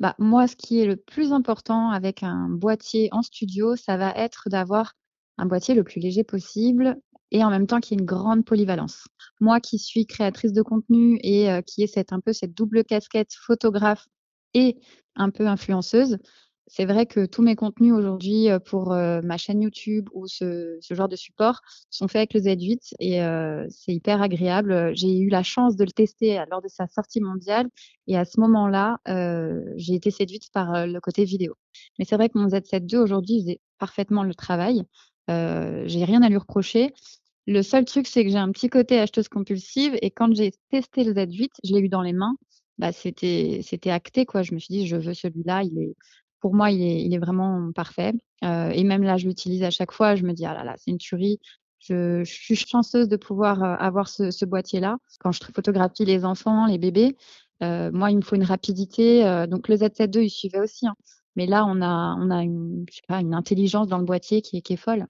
Bah, moi, ce qui est le plus important avec un boîtier en studio, ça va être d'avoir un boîtier le plus léger possible et en même temps qui ait une grande polyvalence. Moi qui suis créatrice de contenu et euh, qui ai cette, un peu cette double casquette photographe et un peu influenceuse, c'est vrai que tous mes contenus aujourd'hui euh, pour euh, ma chaîne YouTube ou ce, genre de support sont faits avec le Z8 et euh, c'est hyper agréable. J'ai eu la chance de le tester lors de sa sortie mondiale et à ce moment-là, j'ai été séduite par le côté vidéo. Mais c'est vrai que mon Z7 II aujourd'hui faisait parfaitement le travail. J'ai rien à lui reprocher. Le seul truc, c'est que j'ai un petit côté acheteuse compulsive et quand j'ai testé le Z8, je l'ai eu dans les mains. Bah, c'était acté quoi. Je me suis dit je veux celui-là. Il est pour moi, il est, il est vraiment parfait. Euh, et même là, je l'utilise à chaque fois. Je me dis, ah là là, c'est une tuerie. Je, suis chanceuse de pouvoir euh, avoir ce, boîtier-là. Quand je photographie les enfants, les bébés, euh, moi, il me faut une rapidité. Euh, donc, le Z7 II, il suivait aussi. Hein. Mais là, on a, une, intelligence dans le boîtier qui qui est folle.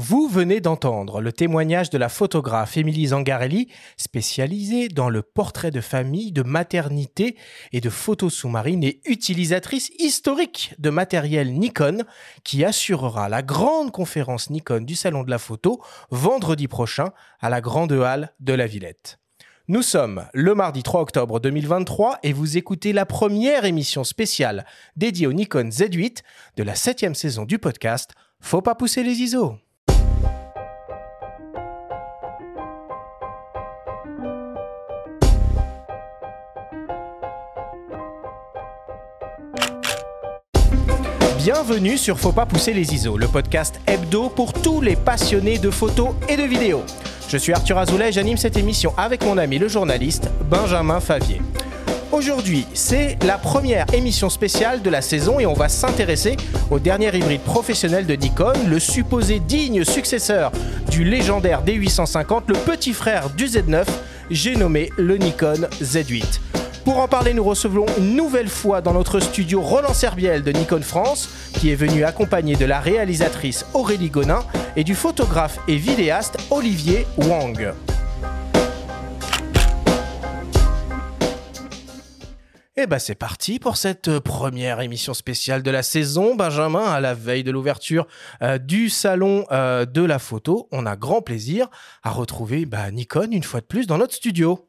Vous venez d'entendre le témoignage de la photographe Émilie Zangarelli, spécialisée dans le portrait de famille, de maternité et de photos sous-marines et utilisatrice historique de matériel Nikon, qui assurera la grande conférence Nikon du Salon de la Photo vendredi prochain à la Grande Halle de la Villette. Nous sommes le mardi 3 octobre 2023 et vous écoutez la première émission spéciale dédiée au Nikon Z8 de la septième saison du podcast Faut pas pousser les ISO. Bienvenue sur Faut pas pousser les ISO, le podcast hebdo pour tous les passionnés de photos et de vidéos. Je suis Arthur Azoulay et j'anime cette émission avec mon ami le journaliste Benjamin Favier. Aujourd'hui, c'est la première émission spéciale de la saison et on va s'intéresser au dernier hybride professionnel de Nikon, le supposé digne successeur du légendaire D850, le petit frère du Z9, j'ai nommé le Nikon Z8. Pour en parler, nous recevons une nouvelle fois dans notre studio Roland Serbiel de Nikon France, qui est venu accompagné de la réalisatrice Aurélie Gonin et du photographe et vidéaste Olivier Wang. Et bah c'est parti pour cette première émission spéciale de la saison. Benjamin, à la veille de l'ouverture euh, du salon euh, de la photo, on a grand plaisir à retrouver bah, Nikon une fois de plus dans notre studio.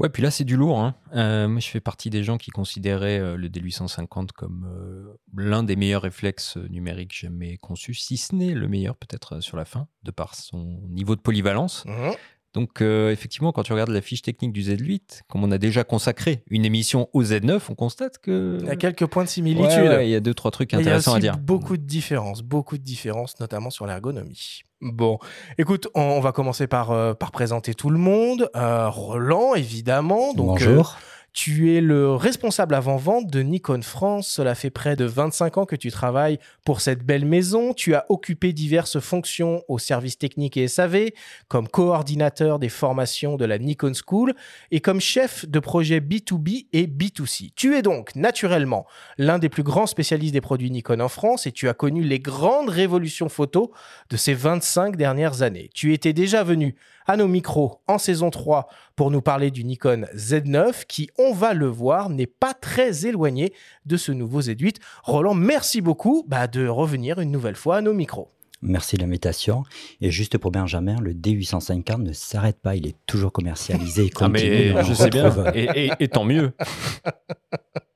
Ouais, puis là, c'est du lourd. Hein. Euh, moi, je fais partie des gens qui considéraient euh, le D850 comme euh, l'un des meilleurs réflexes numériques jamais conçus, si ce n'est le meilleur, peut-être sur la fin, de par son niveau de polyvalence. Mmh. Donc, euh, effectivement, quand tu regardes la fiche technique du Z8, comme on a déjà consacré une émission au Z9, on constate que. Il y a quelques points de similitude. Ouais, ouais, il y a deux, trois trucs intéressants il y a à dire. Beaucoup de différences, beaucoup de différences, notamment sur l'ergonomie. Bon, écoute, on, on va commencer par, euh, par présenter tout le monde. Euh, Roland, évidemment. Donc, Bonjour. Tu es le responsable avant-vente de Nikon France. Cela fait près de 25 ans que tu travailles pour cette belle maison. Tu as occupé diverses fonctions au service technique et SAV, comme coordinateur des formations de la Nikon School et comme chef de projet B2B et B2C. Tu es donc naturellement l'un des plus grands spécialistes des produits Nikon en France et tu as connu les grandes révolutions photo de ces 25 dernières années. Tu étais déjà venu à nos micros en saison 3 pour nous parler du Nikon Z9 qui, on va le voir, n'est pas très éloigné de ce nouveau Z8. Roland, merci beaucoup bah, de revenir une nouvelle fois à nos micros. Merci de l'invitation. Et juste pour Benjamin, le D850 ne s'arrête pas, il est toujours commercialisé. Il Ah, mais je sais bien. retrouve- Et, et- et tant mieux.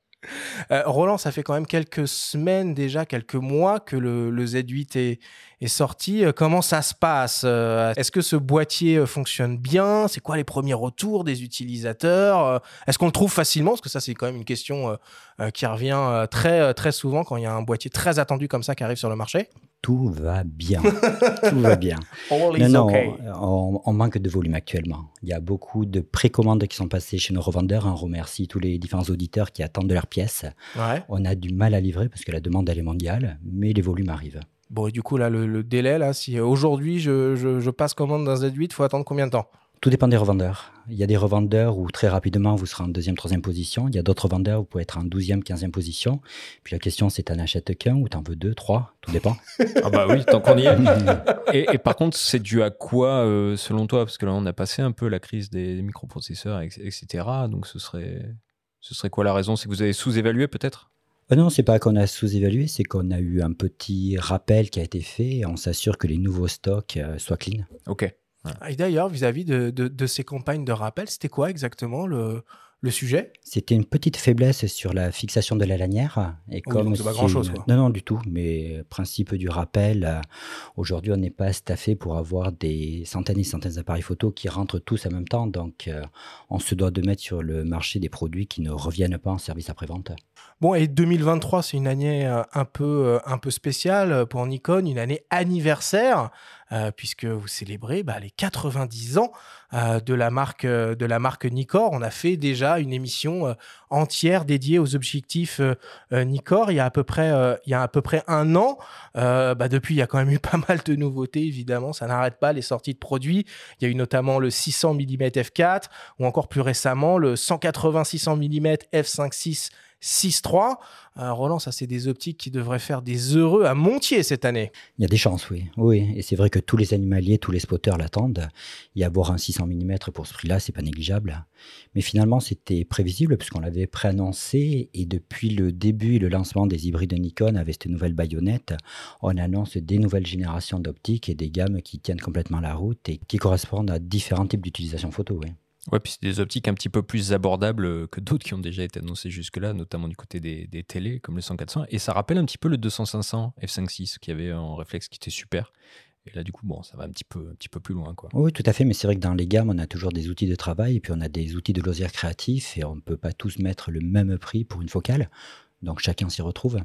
Euh, Roland, ça fait quand même quelques semaines déjà, quelques mois que le, le Z8 est, sorti. Euh, Comment ça se passe Euh, Est-ce que ce boîtier fonctionne bien? C'est quoi les premiers retours des utilisateurs Est-ce qu'on le trouve facilement? Parce que ça, c'est quand même une question qui revient très, très souvent quand il y a un boîtier très attendu comme ça qui arrive sur le marché. Tout va bien. Tout va bien. All Non, is non, okay. on, on manque de volume actuellement. Il y a beaucoup de précommandes qui sont passées chez nos revendeurs. On remercie tous les différents auditeurs qui attendent de leurs pièces. Ouais. On a du mal à livrer parce que la demande, elle est mondiale, mais les volumes arrivent. Bon, et du coup, là, le, le délai, là, si aujourd'hui je, je, je passe commande d'un Z8, faut attendre combien de temps? Tout dépend des revendeurs. Il y a des revendeurs où très rapidement vous serez en deuxième, troisième position. Il y a d'autres revendeurs où vous pouvez être en douzième, quinzième position. Puis la question, c'est t'en achètes qu'un ou t'en veux deux, trois, tout dépend. Ah bah oui, tant qu'on y est. Et, et par contre, c'est dû à quoi, euh, selon toi? Parce que là, on a passé un peu la crise des microprocesseurs, et- etc. Donc, ce serait, ce serait quoi la raison? C'est que vous avez sous-évalué peut-être? Euh, non, c'est pas qu'on a sous-évalué, c'est qu'on a eu un petit rappel qui a été fait et on s'assure que les nouveaux stocks euh, soient clean. Ok. Et d'ailleurs, vis-à-vis de, de- de ces campagnes de rappel, c'était quoi exactement le, le sujet? C'était une petite faiblesse sur la fixation de la lanière. Et donc c'est pas grand-chose, quoi. Non, non, du tout. Mais principe du rappel, euh, aujourd'hui, on n'est pas staffé pour avoir des centaines et centaines d'appareils photo qui rentrent tous en même temps. Donc, euh, on se doit de mettre sur le marché des produits qui ne reviennent pas en service après-vente. Bon, et 2023, c'est une année euh, un peu, un peu spéciale pour Nikon, une année anniversaire, puisque vous célébrez bah, les 90 ans euh, de, la marque, euh, de la marque. On a fait déjà une émission euh, entière dédiée aux objectifs Nikkor il y, a à peu près, il y a à peu près un an. Bah, depuis, il y a quand même eu pas mal de nouveautés, évidemment. Ça n'arrête pas les sorties de produits. Il y a eu notamment le 600 mm f4 ou encore plus récemment le 180 600 mm f5.6 6.3. Euh, Roland, ça, c'est des optiques qui devraient faire des heureux à Montier cette année. Il y a des chances, oui. Oui, et c'est vrai que tous les animaliers, tous les spotters l'attendent. Y avoir un 600 pour ce prix-là, c'est pas négligeable. Mais finalement, c'était prévisible puisqu'on l'avait préannoncé et depuis le début et le lancement des hybrides Nikon avec cette nouvelle baïonnette, on annonce des nouvelles générations d'optiques et des gammes qui tiennent complètement la route et qui correspondent à différents types d'utilisation photo. Oui. Ouais, puis c'est des optiques un petit peu plus abordables que d'autres qui ont déjà été annoncées jusque-là, notamment du côté des, des télés, comme le 100-400. Et ça rappelle un petit peu le 200-500 f5.6 qui avait en réflexe qui était super. Et là, du coup, bon, ça va un petit peu, un petit peu plus loin, quoi. Oui, tout à fait, mais c'est vrai que dans les gammes, on a toujours des outils de travail et puis on a des outils de loisirs créatifs et on ne peut pas tous mettre le même prix pour une focale. Donc chacun s'y retrouve.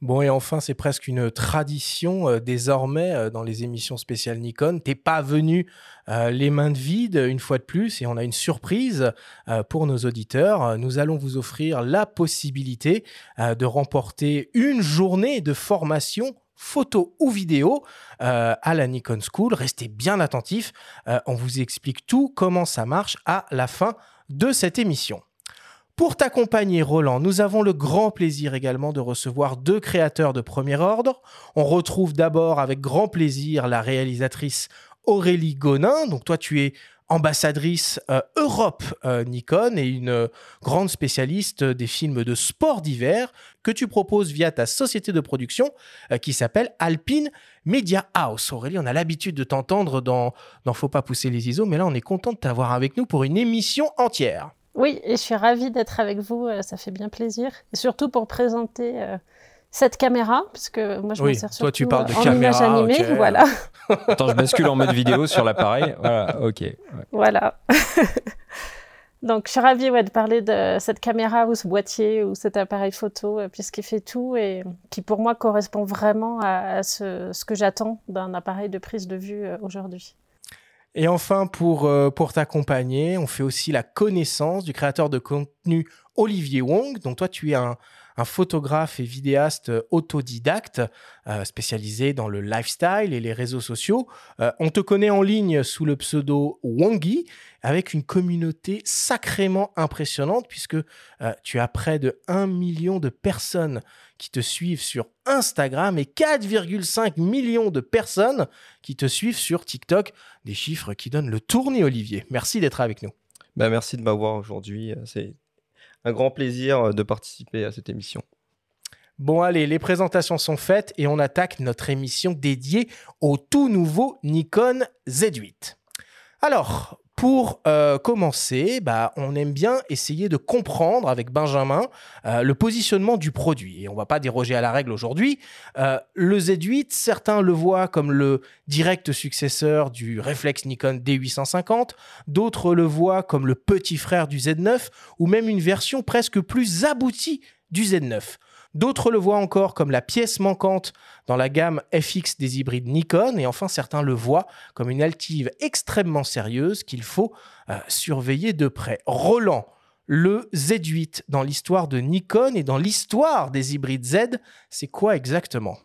Bon, et enfin, c'est presque une tradition euh, désormais euh, dans les émissions spéciales Nikon. T'es pas venu euh, les mains de vide une fois de plus et on a une surprise euh, pour nos auditeurs. Nous allons vous offrir la possibilité euh, de remporter une journée de formation photo ou vidéo euh, à la Nikon School. Restez bien attentifs. Euh, on vous explique tout, comment ça marche à la fin de cette émission. Pour t'accompagner, Roland, nous avons le grand plaisir également de recevoir deux créateurs de premier ordre. On retrouve d'abord avec grand plaisir la réalisatrice Aurélie Gonin. Donc toi, tu es ambassadrice euh, Europe euh, Nikon et une euh, grande spécialiste des films de sport d'hiver que tu proposes via ta société de production qui s'appelle Alpine Media House. Aurélie, on a l'habitude de t'entendre dans, dans Faut pas pousser les ISO, mais là, on est content de t'avoir avec nous pour une émission entière. Oui, et je suis ravie d'être avec vous, ça fait bien plaisir. Et surtout pour présenter cette caméra, puisque moi je Oui, m'en sers surtout toi, tu parles de euh, en caméra, image animée, voilà. Attends, je bascule en mode vidéo sur l'appareil. Voilà, ok. Ouais. Voilà. Donc, je suis ravie ouais, de parler de cette caméra ou ce boîtier ou cet appareil photo, euh, puisqu'il fait tout et qui, pour moi, correspond vraiment à, ce, ce que j'attends d'un appareil de prise de vue euh, aujourd'hui. Et enfin, pour, euh, pour t'accompagner, on fait aussi la connaissance du créateur de contenu Olivier Wong. Donc toi, tu es un, un photographe et vidéaste euh, autodidacte euh, spécialisé dans le lifestyle et les réseaux sociaux. Euh, on te connaît en ligne sous le pseudo Wongi avec une communauté sacrément impressionnante puisque tu as près de 1 million de personnes qui te suivent sur Instagram et 4,5 millions de personnes qui te suivent sur TikTok. Des chiffres qui donnent le tournis, Olivier. Merci d'être avec nous. Bah, merci de m'avoir aujourd'hui. C'est un grand plaisir euh, de participer à cette émission. Bon, allez, les présentations sont faites et on attaque notre émission dédiée au tout nouveau Nikon Z8. Alors, pour euh, commencer, bah, on aime bien essayer de comprendre avec Benjamin euh, le positionnement du produit. Et on va pas déroger à la règle aujourd'hui. Euh, le Z8, certains le voient comme le direct successeur du réflexe Nikon D850, d'autres le voient comme le petit frère du Z9 ou même une version presque plus aboutie du Z9. D'autres le voient encore comme la pièce manquante dans la gamme FX des hybrides Nikon. Et enfin, certains le voient comme une altive extrêmement sérieuse qu'il faut euh, surveiller de près. Roland, le Z8 dans l'histoire de Nikon et dans l'histoire des hybrides Z, c'est quoi exactement?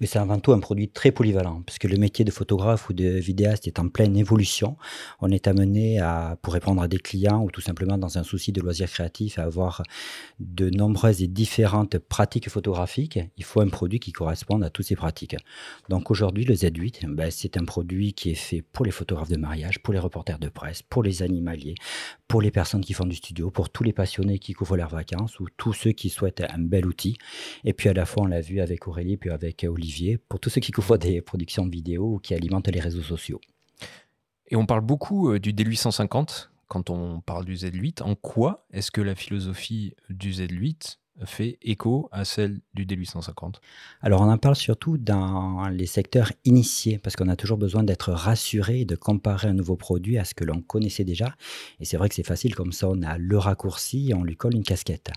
Mais c'est avant tout un produit très polyvalent, puisque le métier de photographe ou de vidéaste est en pleine évolution. On est amené à, pour répondre à des clients ou tout simplement dans un souci de loisir créatif, à avoir de nombreuses et différentes pratiques photographiques. Il faut un produit qui corresponde à toutes ces pratiques. Donc aujourd'hui, le Z8, ben, c'est un produit qui est fait pour les photographes de mariage, pour les reporters de presse, pour les animaliers, pour les personnes qui font du studio, pour tous les passionnés qui couvrent leurs vacances ou tous ceux qui souhaitent un bel outil. Et puis à la fois, on l'a vu avec Aurélie, puis avec Olivier, pour tous ceux qui couvrent des productions vidéo ou qui alimentent les réseaux sociaux. Et on parle beaucoup euh, du D850 quand on parle du Z8. En quoi est-ce que la philosophie du Z8 fait écho à celle du D850 Alors on en parle surtout dans les secteurs initiés, parce qu'on a toujours besoin d'être rassuré et de comparer un nouveau produit à ce que l'on connaissait déjà. Et c'est vrai que c'est facile, comme ça on a le raccourci et on lui colle une casquette.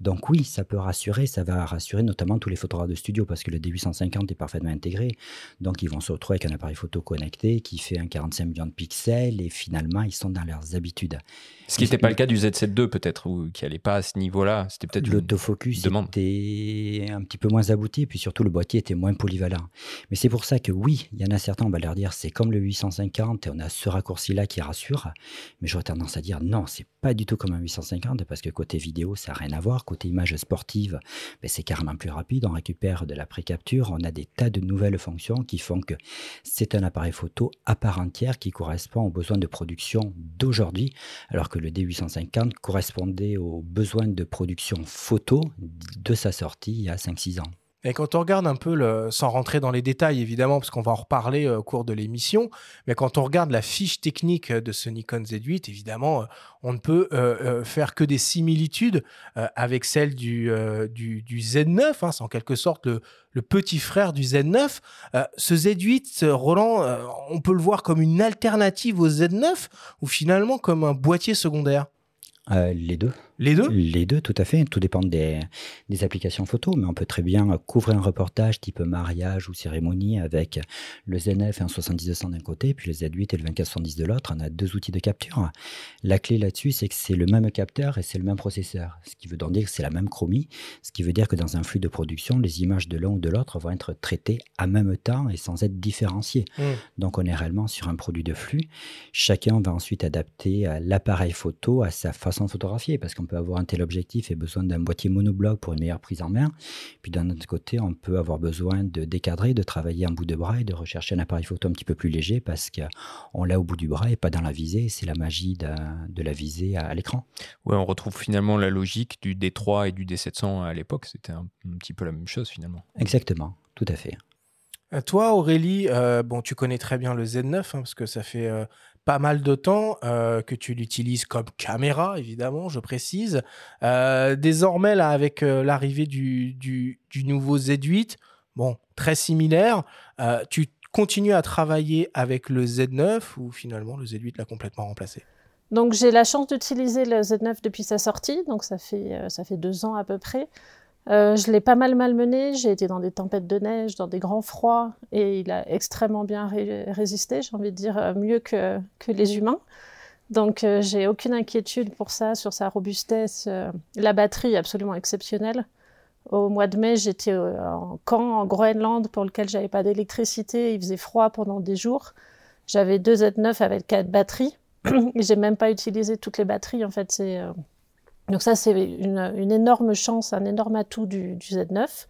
Donc oui, ça peut rassurer, ça va rassurer notamment tous les photographes de studio, parce que le D850 est parfaitement intégré. Donc ils vont se retrouver avec un appareil photo connecté qui fait un 45 millions de pixels, et finalement ils sont dans leurs habitudes. Ce qui n'était pas le cas du Z7 II peut-être, ou qui n'allait pas à ce niveau-là. C'était peut-être l'autofocus était un petit peu moins abouti, et puis surtout le boîtier était moins polyvalent. Mais c'est pour ça que oui, il y en a certains, on va leur dire c'est comme le 850 et on a ce raccourci-là qui rassure. Mais j'aurais tendance à dire non, c'est pas du tout comme un 850 parce que côté vidéo, ça n'a rien à voir. Côté image sportive, ben, c'est carrément plus rapide. On récupère de la pré-capture. On a des tas de nouvelles fonctions qui font que c'est un appareil photo à part entière qui correspond aux besoins de production d'aujourd'hui, alors que le D850 correspondait aux besoins de production photo de sa sortie il y a 5-6 ans. Et quand on regarde un peu, sans rentrer dans les détails évidemment, parce qu'on va en reparler euh, au cours de l'émission, mais quand on regarde la fiche technique de ce Nikon Z8, évidemment, euh, on ne peut euh, faire que des similitudes avec celle du, du, Z9, hein, c'est en quelque sorte le, petit frère du Z9. ce Z8, Roland, on peut le voir comme une alternative au Z9 ou finalement comme un boîtier secondaire? Les deux. Les deux? Les deux, tout à fait. Tout dépend des, applications photo, mais on peut très bien couvrir un reportage type mariage ou cérémonie avec le Z9 et un 70-200 d'un côté, puis le Z8 et le 24-70 de l'autre. On a deux outils de capture. La clé là-dessus, c'est que c'est le même capteur et c'est le même processeur, ce qui veut donc dire que c'est la même chromie, ce qui veut dire que dans un flux de production, les images de l'un ou de l'autre vont être traitées à même temps et sans être différenciées. Mmh. Donc on est réellement sur un produit de flux. Chacun va ensuite adapter l'appareil photo à sa façon de photographier, parce qu'on avoir un tel objectif et besoin d'un boîtier monobloc pour une meilleure prise en main. Puis d'un autre côté, on peut avoir besoin de décadrer, de travailler en bout de bras et de rechercher un appareil photo un petit peu plus léger parce qu'on l'a au bout du bras et pas dans la visée. C'est la magie de, la visée à, l'écran. Ouais, on retrouve finalement la logique du D3 et du D700 à l'époque. C'était un, petit peu la même chose finalement. Exactement, tout à fait. Euh, toi, Aurélie, euh, bon, tu connais très bien le Z9 hein, parce que ça fait euh, pas mal de temps euh, que tu l'utilises comme caméra, évidemment, je précise. Euh, désormais, là, avec euh, l'arrivée du, du, nouveau Z8, bon, très similaire, tu continues à travailler avec le Z9 ou finalement le Z8 l'a complètement remplacé? Donc j'ai la chance d'utiliser le Z9 depuis sa sortie, donc ça fait, ça fait deux ans à peu près. Euh, je l'ai pas mal malmené, j'ai été dans des tempêtes de neige, dans des grands froids, et il a extrêmement bien résisté, j'ai envie de dire euh, mieux que, que les humains. Donc euh, j'ai aucune inquiétude pour ça, sur sa robustesse. la batterie est absolument exceptionnelle. Au mois de mai, j'étais en camp en Groenland pour lequel j'avais pas d'électricité, il faisait froid pendant des jours. J'avais deux Z9 avec quatre batteries. j'ai même pas utilisé toutes les batteries, en fait, c'est donc ça, c'est une, énorme chance, un énorme atout du, Z9.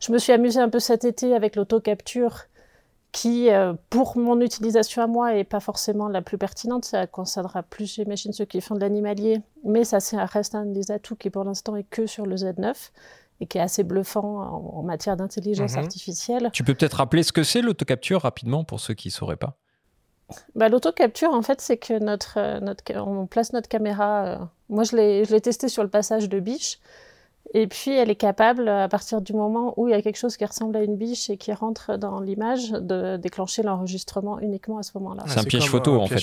Je me suis amusée un peu cet été avec l'auto-capture qui, euh, pour mon utilisation à moi, est pas forcément la plus pertinente. Ça concernera plus, j'imagine, ceux qui font de l'animalier. Mais ça, reste un des atouts qui, pour l'instant, est que sur le Z9 et qui est assez bluffant en, matière d'intelligence mhm. artificielle. Tu peux peut-être rappeler ce que c'est l'auto-capture rapidement pour ceux qui ne sauraient pas? Bah, L'auto-capture, en fait, c'est que notre, euh, notre, on place notre caméra. Euh, moi, je l'ai testé sur le passage de biche. Et puis, elle est capable, à partir du moment où il y a quelque chose qui ressemble à une biche et qui rentre dans l'image, de déclencher l'enregistrement uniquement à ce moment-là. c'est un piège photo, en fait.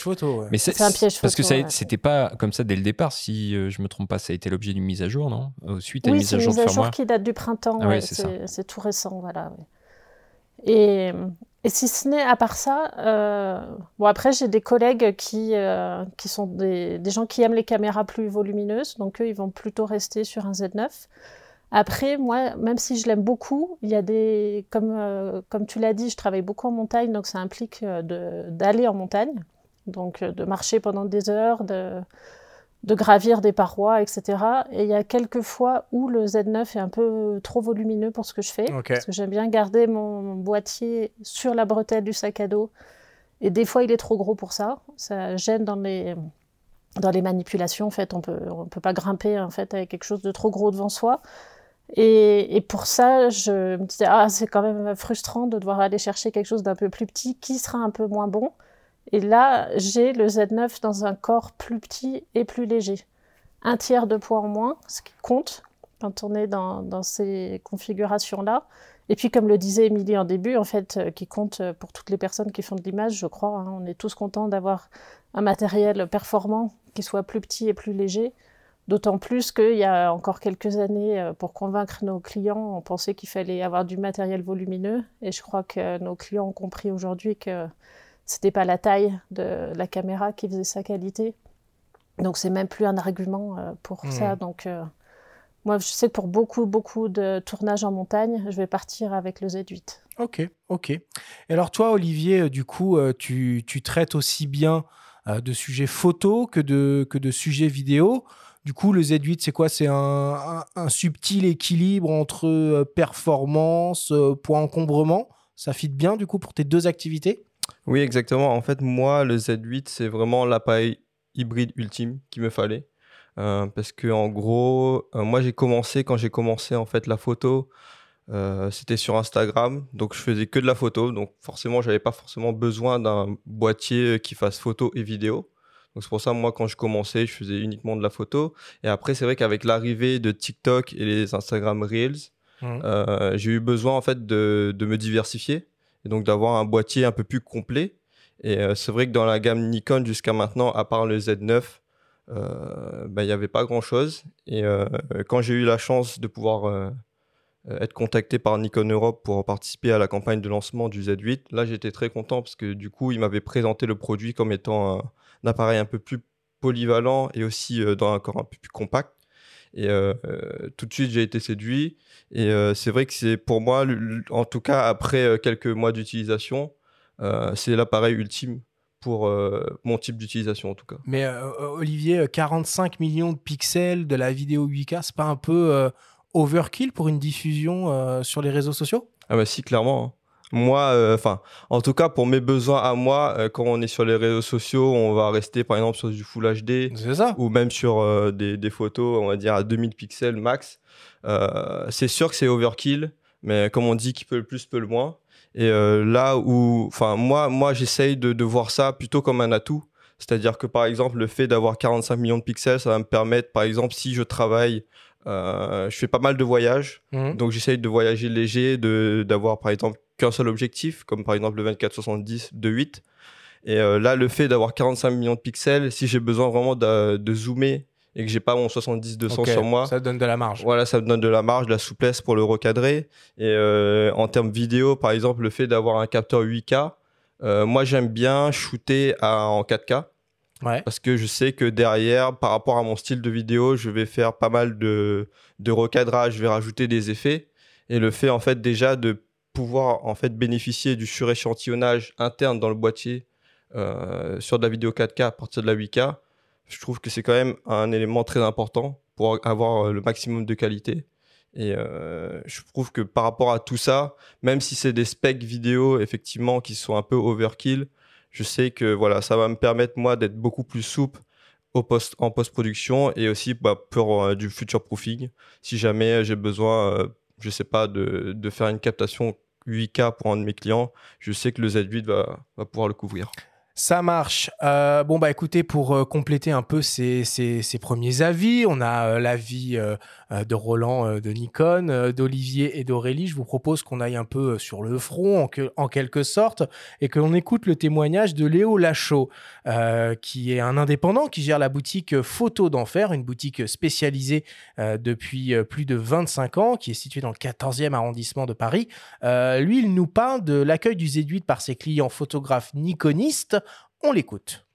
Mais c'est un piège photo. Parce que c'était pas comme ça dès le départ, si euh, je me trompe pas, ça a été l'objet d'une mise à jour, non? Suite à une mise à jour une mise à jour qui date du printemps. Ah c'est tout récent, voilà. Et, et si ce n'est à part ça, euh, bon après j'ai des collègues qui, euh, qui sont des, gens qui aiment les caméras plus volumineuses, donc eux ils vont plutôt rester sur un Z9. Après moi, même si je l'aime beaucoup, il y a des, comme, euh, comme tu l'as dit, je travaille beaucoup en montagne, donc ça implique d'aller en montagne, donc de marcher pendant des heures, de, de gravir des parois, etc. Et il y a quelques fois où le Z9 est un peu trop volumineux pour ce que je fais. Parce que j'aime bien garder mon, boîtier sur la bretelle du sac à dos. Et des fois, il est trop gros pour ça. Ça gêne dans les, dans les manipulations, en fait, on peut, on peut pas grimper en fait avec quelque chose de trop gros devant soi. Et, et pour ça, je me disais ah c'est quand même frustrant de devoir aller chercher quelque chose d'un peu plus petit qui sera un peu moins bon. Et là, j'ai le Z9 dans un corps plus petit et plus léger. Un tiers de poids en moins, ce qui compte quand on est dans, ces configurations-là. Et puis, comme le disait Émilie en début, en fait, euh, qui compte pour toutes les personnes qui font de l'image, je crois, hein, on est tous contents d'avoir un matériel performant qui soit plus petit et plus léger. D'autant plus qu'il y a encore quelques années, euh, pour convaincre nos clients, on pensait qu'il fallait avoir du matériel volumineux. Et je crois que nos clients ont compris aujourd'hui que c'était pas la taille de la caméra qui faisait sa qualité. Donc c'est même plus un argument euh, pour mmh. ça. Donc euh, moi je sais que pour beaucoup beaucoup de tournages en montagne, je vais partir avec le Z8. Ok, ok. Et alors toi Olivier, du coup tu, tu traites aussi bien de sujets photos que de, que de sujets vidéo. Du coup, le Z8, c'est quoi? C'est un, subtil équilibre entre euh, performance, euh, poids encombrement. Ça fit bien, du coup, pour tes deux activités? Oui, exactement. En fait, moi, le Z8, c'est vraiment l'appareil hybride ultime qu'il me fallait. Euh, parce que, en gros, moi, j'ai commencé, quand j'ai commencé, en fait, la photo, c'était sur Instagram. Donc, je faisais que de la photo. Donc, forcément, j'avais pas forcément besoin d'un boîtier qui fasse photo et vidéo. Donc c'est pour ça, moi, quand je commençais, je faisais uniquement de la photo. Et après, c'est vrai qu'avec l'arrivée de TikTok et les Instagram Reels, mmh. euh, j'ai eu besoin en fait de, de, me diversifier et donc d'avoir un boîtier un peu plus complet. Et euh, c'est vrai que dans la gamme Nikon jusqu'à maintenant, à part le Z9, euh, bah, il n'y avait pas grand-chose. Et quand j'ai eu la chance de pouvoir être contacté par Nikon Europe pour participer à la campagne de lancement du Z8, là j'étais très content parce que du coup, il m'avait présenté le produit comme étant un appareil un peu plus polyvalent et aussi euh, dans un corps un peu plus compact. Et euh, euh, tout de suite, j'ai été séduit. Et c'est vrai que c'est pour moi, en tout cas après quelques mois d'utilisation, c'est l'appareil ultime pour mon type d'utilisation en tout cas. Mais Olivier, 45 millions de pixels de la vidéo 8K, c'est pas un peu overkill pour une diffusion sur les réseaux sociaux? Ah bah si, clairement. Moi, euh, enfin, en tout cas pour mes besoins à moi, euh, quand on est sur les réseaux sociaux, on va rester par exemple sur du Full HD, ça. ou même sur euh, des, des, photos, on va dire à 2000 pixels max. c'est sûr que c'est overkill, mais comme on dit, qui peut le plus peut le moins. Et là où, enfin, moi, moi, j'essaye de, de voir ça plutôt comme un atout. C'est-à-dire que par exemple, le fait d'avoir 45 millions de pixels, ça va me permettre, par exemple, si je travaille je fais pas mal de voyages, mmh. donc j'essaye de voyager léger, d'avoir par exemple qu'un seul objectif, comme par exemple le 24-70 de 8. Et euh, là, le fait d'avoir 45 millions de pixels, si j'ai besoin vraiment de, zoomer et que j'ai pas mon 70-200 sur moi. Ça donne de la marge. Voilà, ça me donne de la marge, de la souplesse pour le recadrer. Et euh, en termes vidéo, par exemple, le fait d'avoir un capteur 8K, euh, moi j'aime bien shooter en 4K. Ouais. Parce que je sais que derrière, par rapport à mon style de vidéo, je vais faire pas mal de, de recadrage, je vais rajouter des effets. Et le fait en fait déjà de pouvoir en fait bénéficier du suréchantillonnage interne dans le boîtier euh, sur de la vidéo 4K à partir de la 8K, je trouve que c'est quand même un élément très important pour avoir euh, le maximum de qualité. Et euh, je trouve que par rapport à tout ça, même si c'est des specs vidéo effectivement qui sont un peu overkill, je sais que voilà, ça va me permettre moi d'être beaucoup plus souple au post, en post-production et aussi bah, pour du future proofing. Si jamais j'ai besoin, je sais pas, de, de, faire une captation 8K pour un de mes clients, je sais que le Z8 va, va pouvoir le couvrir. Ça marche. Euh, bon, bah écoutez, pour euh, compléter un peu ces, premiers avis, on a euh, l'avis de Roland de Nikon, d'Olivier et d'Aurélie. Je vous propose qu'on aille un peu sur le front, en, quelque sorte, et que l'on écoute le témoignage de Léo Lachaud, qui est un indépendant qui gère la boutique Photo d'Enfer, une boutique spécialisée depuis plus de 25 ans, qui est située dans le 14e arrondissement de Paris. lui, il nous parle de l'accueil du Z8 par ses clients photographes nikonistes on l'écoute.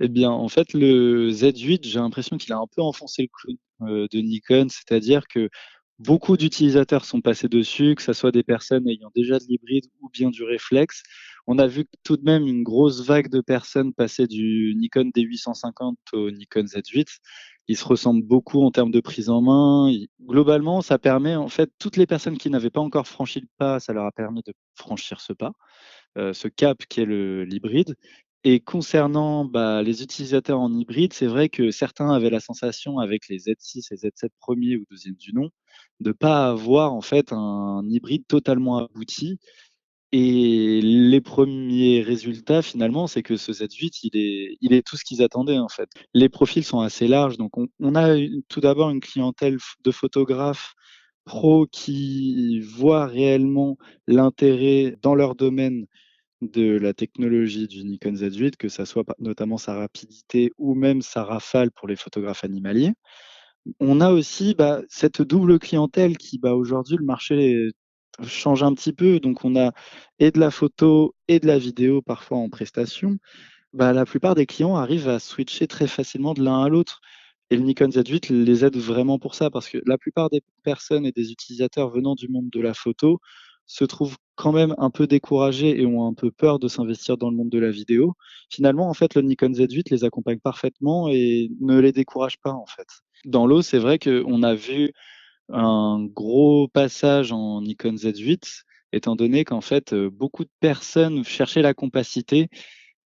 Eh bien, en fait, le Z8, j'ai l'impression qu'il a un peu enfoncé le clou euh, de Nikon, c'est-à-dire que beaucoup d'utilisateurs sont passés dessus, que ce soit des personnes ayant déjà de l'hybride ou bien du réflexe. On a vu tout de même une grosse vague de personnes passer du Nikon D850 au Nikon Z8. Ils se ressemblent beaucoup en termes de prise en main. Globalement, ça permet, en fait, toutes les personnes qui n'avaient pas encore franchi le pas, ça leur a permis de franchir ce pas, euh, ce cap qui est l'hybride. Et concernant bah, les utilisateurs en hybride, c'est vrai que certains avaient la sensation avec les Z6 et Z7 premiers ou deuxième du nom de ne pas avoir en fait un hybride totalement abouti. Et les premiers résultats finalement, c'est que ce Z8, il est, tout ce qu'ils attendaient en fait. Les profils sont assez larges, donc on, on a tout d'abord une clientèle de photographes pros qui voient réellement l'intérêt dans leur domaine de la technologie du Nikon Z8, que ça soit notamment sa rapidité ou même sa rafale pour les photographes animaliers. On a aussi bah, cette double clientèle qui, bah, aujourd'hui, le marché change un petit peu. Donc, on a et de la photo et de la vidéo parfois en prestation. Bah, la plupart des clients arrivent à switcher très facilement de l'un à l'autre. Et le Nikon Z8 les aide vraiment pour ça, parce que la plupart des personnes et des utilisateurs venant du monde de la photo se trouvent quand même un peu découragés et ont un peu peur de s'investir dans le monde de la vidéo. Finalement, en fait, le Nikon Z8 les accompagne parfaitement et ne les décourage pas, en fait. Dans l'eau, c'est vrai qu'on a vu un gros passage en Nikon Z8, étant donné qu'en fait, beaucoup de personnes cherchaient la compacité.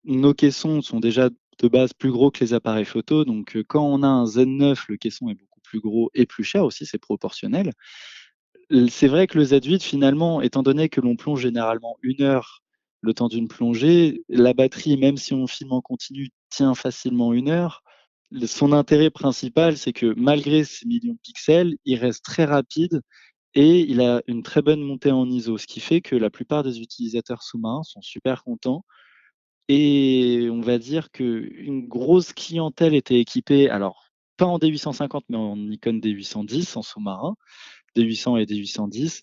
Nos caissons sont déjà de base plus gros que les appareils photo, donc quand on a un Z9, le caisson est beaucoup plus gros et plus cher aussi, c'est proportionnel c'est vrai que le Z8, finalement, étant donné que l'on plonge généralement une heure le temps d'une plongée, la batterie, même si on filme en continu, tient facilement une heure. Son intérêt principal, c'est que malgré ces millions de pixels, il reste très rapide et il a une très bonne montée en ISO, ce qui fait que la plupart des utilisateurs sous-marins sont super contents. Et on va dire qu'une grosse clientèle était équipée, alors pas en D850, mais en Nikon D810 en sous-marin, D800 et D810.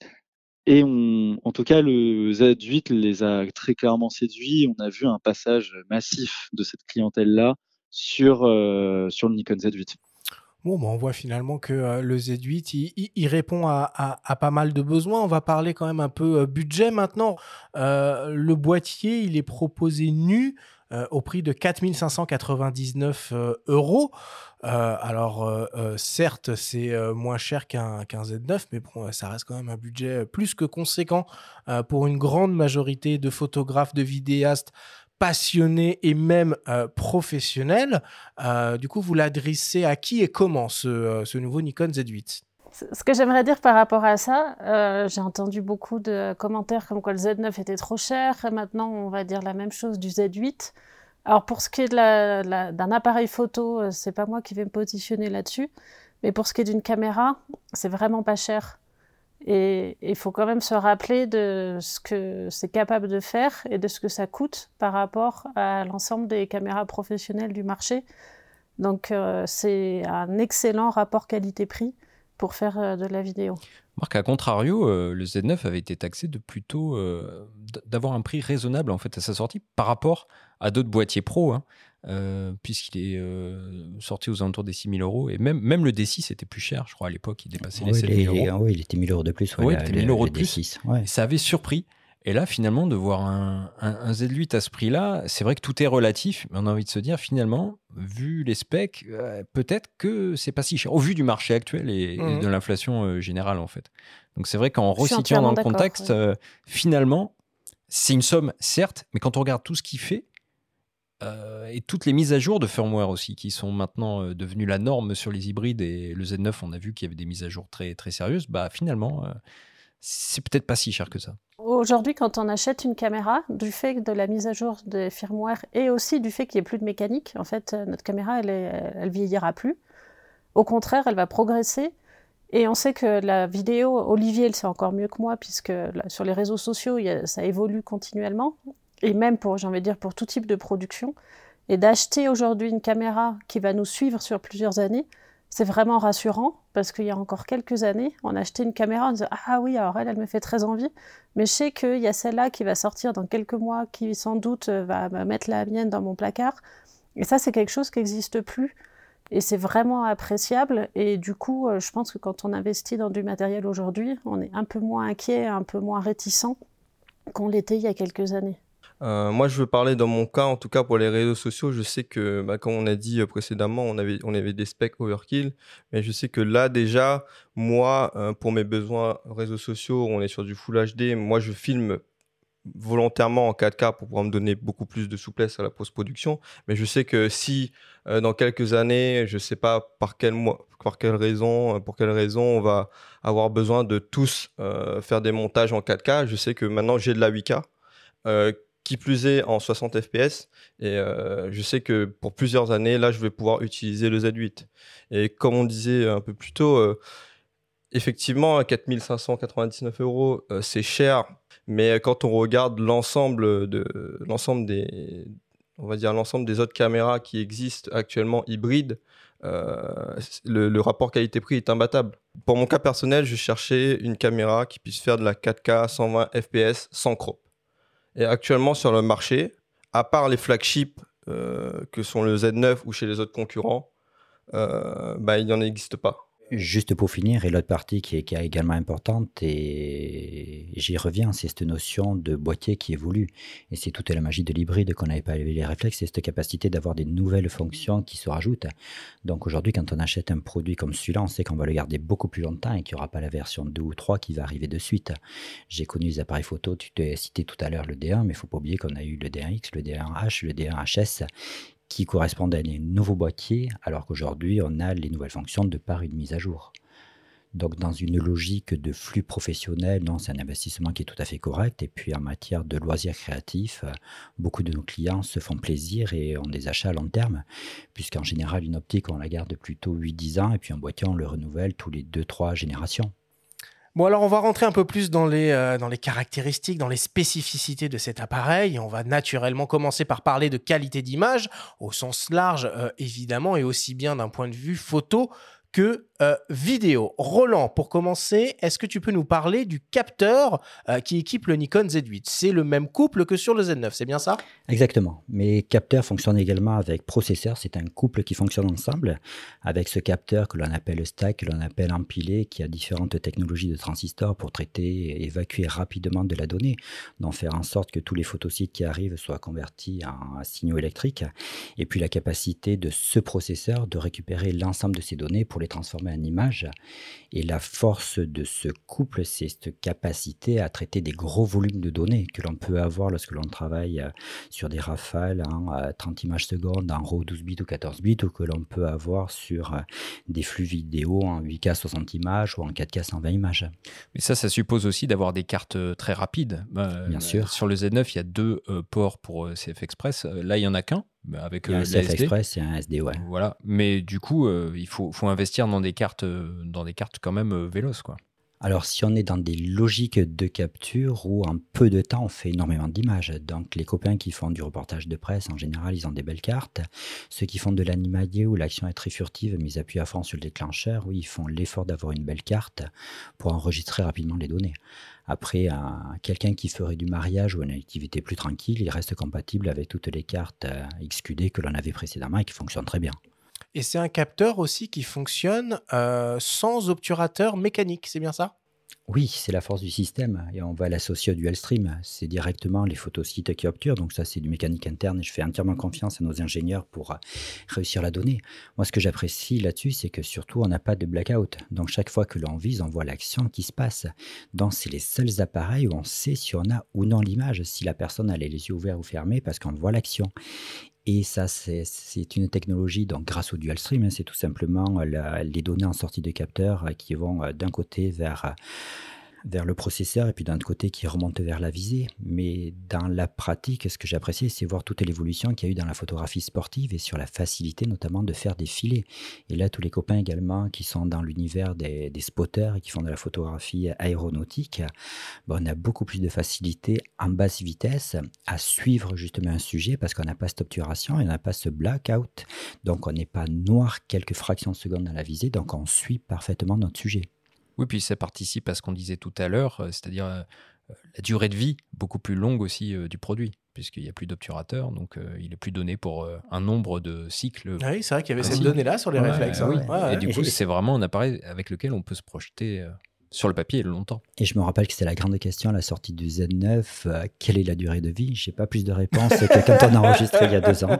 Et en tout cas, le Z8 les a très clairement séduits. On a vu un passage massif de cette clientèle-là sur, euh, sur le Nikon Z8. Bon, bah, on voit finalement que euh, le Z8, il, répond à, pas mal de besoins. On va parler quand même un peu euh, budget maintenant. le boîtier, il est proposé nu au prix de 4599 euros. Euh, alors, euh, euh, certes, c'est moins cher qu'un Z9, mais bon, ça reste quand même un budget plus que conséquent pour une grande majorité de photographes, de vidéastes passionnés et même professionnels. du coup, vous l'adressez à qui et comment ce nouveau Nikon Z8 ce que j'aimerais dire par rapport à ça, j'ai entendu beaucoup de commentaires comme quoi le Z9 était trop cher. Maintenant, on va dire la même chose du Z8. Alors pour ce qui est d'un appareil photo, euh, c'est pas moi qui vais me positionner là-dessus, mais pour ce qui est d'une caméra, c'est vraiment pas cher. Et il faut quand même se rappeler de ce que c'est capable de faire et de ce que ça coûte par rapport à l'ensemble des caméras professionnelles du marché. Donc euh, c'est un excellent rapport qualité-prix pour faire euh, de la vidéo. Marc, à contrario, le Z9 avait été taxé de plutôt d'avoir un prix raisonnable en fait à sa sortie par rapport à d'autres boîtiers pro, hein, euh, puisqu'il est euh, sorti aux alentours des 6000 euros. Et même, même le D6 était plus cher, je crois, à l'époque, il dépassait les 7000 euros. oui, il était 1000 euros de plus. oui, il était 1000 euros de plus. Ça avait surpris. Et là, finalement, de voir un, un, Z8 à ce prix-là, c'est vrai que tout est relatif, mais on a envie de se dire, finalement, vu les specs, euh, peut-être que c'est pas si cher, au vu du marché actuel et, mmh. de l'inflation générale, en fait. Donc c'est vrai qu'en resituant dans le contexte, finalement, c'est une somme, certes, mais quand on regarde tout ce qu'il fait, euh, et toutes les mises à jour de firmware aussi, qui sont maintenant euh, devenues la norme sur les hybrides. Et le Z9, on a vu qu'il y avait des mises à jour très, très sérieuses. Bah, finalement, euh, c'est peut-être pas si cher que ça. Aujourd'hui, quand on achète une caméra, du fait de la mise à jour des firmware et aussi du fait qu'il n'y ait plus de mécanique, en fait, notre caméra, elle, elle vieillira plus. Au contraire, elle va progresser. Et on sait que la vidéo, Olivier, elle sait encore mieux que moi, puisque sur les réseaux sociaux, ça évolue continuellement et même pour, j'ai envie de dire, pour tout type de production. Et d'acheter aujourd'hui une caméra qui va nous suivre sur plusieurs années, c'est vraiment rassurant parce qu'il y a encore quelques années, on achetait une caméra, on disait Ah oui, alors elle, elle me fait très envie, mais je sais qu'il y a celle-là qui va sortir dans quelques mois, qui sans doute va mettre la mienne dans mon placard. Et ça, c'est quelque chose qui n'existe plus. Et c'est vraiment appréciable. Et du coup, euh, je pense que quand on investit dans du matériel aujourd'hui, on est un peu moins inquiet, un peu moins réticent qu'on l'était il y a quelques années. Euh, moi, je veux parler dans mon cas, en tout cas pour les réseaux sociaux. Je sais que, bah, comme on a dit euh, précédemment, on avait, des specs overkill. Mais je sais que là, déjà, moi, euh, pour mes besoins réseaux sociaux, on est sur du Full HD. Moi, je filme volontairement en 4K pour pouvoir me donner beaucoup plus de souplesse à la post-production. Mais je sais que si dans quelques années, je ne sais pas par quelle, par quelle raison, pour quelle raison on va avoir besoin de tous faire des montages en 4K, je sais que maintenant j'ai de la 8K, qui plus est en 60 fps, et je sais que pour plusieurs années, là, je vais pouvoir utiliser le Z8. Et comme on disait un peu plus tôt, effectivement, à 4599 euros, c'est cher mais quand on regarde l'ensemble de l'ensemble des on va dire l'ensemble des autres caméras qui existent actuellement hybrides, euh, le, rapport qualité-prix est imbattable. Pour mon cas personnel, je cherchais une caméra qui puisse faire de la 4K 120 fps sans crop. Et actuellement sur le marché, à part les flagships euh, que sont le Z9 ou chez les autres concurrents, euh, bah, il n'y en existe pas. Juste pour finir, et l'autre partie qui est, également importante, et j'y reviens, c'est cette notion de boîtier qui évolue. Et c'est toute la magie de l'hybride qu'on n'avait pas élevé les réflexes, c'est cette capacité d'avoir des nouvelles fonctions qui se rajoutent. Donc aujourd'hui, quand on achète un produit comme celui-là, on sait qu'on va le garder beaucoup plus longtemps et qu'il n'y aura pas la version 2 ou 3 qui va arriver de suite. J'ai connu les appareils photo, tu t'es cité tout à l'heure le D1, mais il faut pas oublier qu'on a eu le D1X, le D1H, le D1HS qui correspondent à des nouveaux boîtiers, alors qu'aujourd'hui, on a les nouvelles fonctions de par une mise à jour. Donc, dans une logique de flux professionnel, c'est un investissement qui est tout à fait correct. Et puis, en matière de loisirs créatifs, beaucoup de nos clients se font plaisir et ont des achats à long terme, puisqu'en général, une optique, on la garde plutôt 8-10 ans, et puis un boîtier, on le renouvelle tous les 2-3 générations. Bon, alors on va rentrer un peu plus dans les, euh, dans les caractéristiques, dans les spécificités de cet appareil. on va naturellement commencer par parler de qualité d'image, au sens large euh, évidemment, et aussi bien d'un point de vue photo que euh, vidéo. Roland, pour commencer, est-ce que tu peux nous parler du capteur euh, qui équipe le Nikon Z8 C'est le même couple que sur le Z9, c'est bien ça? Exactement. Mais capteur fonctionne également avec processeur. C'est un couple qui fonctionne ensemble avec ce capteur que l'on appelle stack, que l'on appelle empilé, qui a différentes technologies de transistors pour traiter et évacuer rapidement de la donnée, donc faire en sorte que tous les photosites qui arrivent soient convertis en signaux électriques. Et puis la capacité de ce processeur de récupérer l'ensemble de ces données pour les transformer en image. Et la force de ce couple, c'est cette capacité à traiter des gros volumes de données que l'on peut avoir lorsque l'on travaille euh, sur des rafales à 30 images secondes en RAW 12 bits ou 14 bits, ou que l'on peut avoir sur euh, des flux vidéo en 8K 60 images ou en 4K 120 images. Mais ça, ça suppose aussi d'avoir des cartes euh, très rapides. Bien sûr. Sur le Z9, il y a deux ports pour CF Express. Là, il n'y en a qu'un. Bah, avec il y a un Express et un SD, ouais. Voilà, mais du coup, euh, il faut, faut, investir dans des cartes, euh, dans des cartes quand même euh, véloces, quoi. Alors, si on est dans des logiques de capture où en peu de temps on fait énormément d'images, donc les copains qui font du reportage de presse, en général, ils ont des belles cartes. Ceux qui font de l'animalier où l'action est très furtive, mais ils appuient à fond sur le déclencheur, oui, ils font l'effort d'avoir une belle carte pour enregistrer rapidement les données. Après, quelqu'un qui ferait du mariage ou une activité plus tranquille, il reste compatible avec toutes les cartes euh, XQD que l'on avait précédemment et qui fonctionnent très bien. Et c'est un capteur aussi qui fonctionne euh, sans obturateur mécanique, c'est bien ça? Oui, c'est la force du système et on va l'associer au dual stream. C'est directement les photosites qui obturent, donc ça c'est du mécanique interne et je fais entièrement confiance à nos ingénieurs pour euh, réussir la donnée. Moi ce que j'apprécie là-dessus, c'est que surtout on n'a pas de blackout. Donc chaque fois que l'on vise, on voit l'action qui se passe. Donc c'est les seuls appareils où on sait si on a ou non l'image, si la personne a les yeux ouverts ou fermés parce qu'on voit l'action. Et ça, c'est une technologie, donc grâce au dual stream, hein, c'est tout simplement euh, les données en sortie de capteur euh, qui vont euh, d'un côté vers vers le processeur et puis d'un autre côté qui remonte vers la visée. Mais dans la pratique, ce que j'apprécie, c'est voir toute l'évolution qu'il y a eu dans la photographie sportive et sur la facilité notamment de faire des filets. Et là, tous les copains également qui sont dans l'univers des, spotters et qui font de la photographie aéronautique, on a beaucoup plus de facilité en basse vitesse à suivre justement un sujet parce qu'on n'a pas cette obturation et on n'a pas ce blackout. Donc on n'est pas noir quelques fractions de seconde dans la visée, donc on suit parfaitement notre sujet. Oui, puis ça participe à ce qu'on disait tout à l'heure, euh, c'est-à-dire euh, la durée de vie beaucoup plus longue aussi euh, du produit, puisqu'il n'y a plus d'obturateur, donc il est plus donné pour un nombre de cycles. Ah oui, c'est vrai qu'il y avait cette donnée-là sur les réflexes. Hein. et du coup, c'est vraiment un appareil avec lequel on peut se projeter sur le papier longtemps. Et je me rappelle que c'était la grande question à la sortie du Z9. Euh, quelle est la durée de vie? Je n'ai pas plus de réponses que quand on a enregistré il y a deux ans.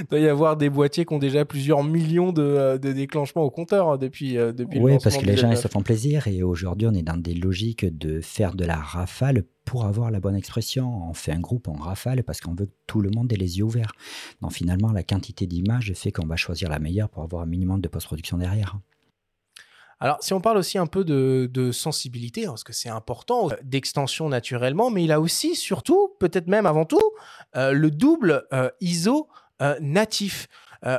Il doit y avoir des boîtiers qui ont déjà plusieurs millions de, euh, déclenchements au compteur hein, depuis, euh, depuis Oui, parce que les gens ils se font plaisir. Et aujourd'hui, on est dans des logiques de faire de la rafale pour avoir la bonne expression. On fait un groupe en rafale parce qu'on veut que tout le monde ait les yeux ouverts. Donc finalement, la quantité d'images fait qu'on va choisir la meilleure pour avoir un minimum de post-production derrière. Alors, si on parle aussi un peu de, sensibilité, parce que c'est important, euh, d'extension naturellement, mais il a aussi, surtout, peut-être même avant tout, euh, le double euh, ISO natif.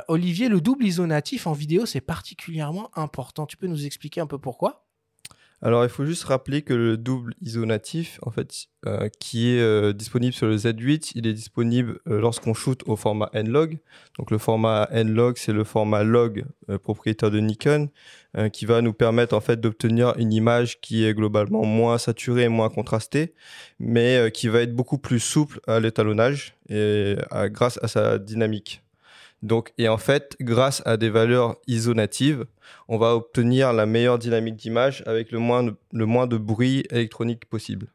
Olivier, le double ISO natif en vidéo, c'est particulièrement important. Tu peux nous expliquer un peu pourquoi? Alors, il faut juste rappeler que le double ISO natif, en fait, euh, qui est euh, disponible sur le Z8, il est disponible euh, lorsqu'on shoot au format N-Log. Donc, le format N-Log, c'est le format log propriétaire de Nikon, qui va nous permettre en fait d'obtenir une image qui est globalement moins saturée moins contrastée, mais qui va être beaucoup plus souple à l'étalonnage et grâce à sa dynamique. Donc, et en fait, grâce à des valeurs ISO natives, on va obtenir la meilleure dynamique d'image avec le moins, de, le moins de bruit électronique possible.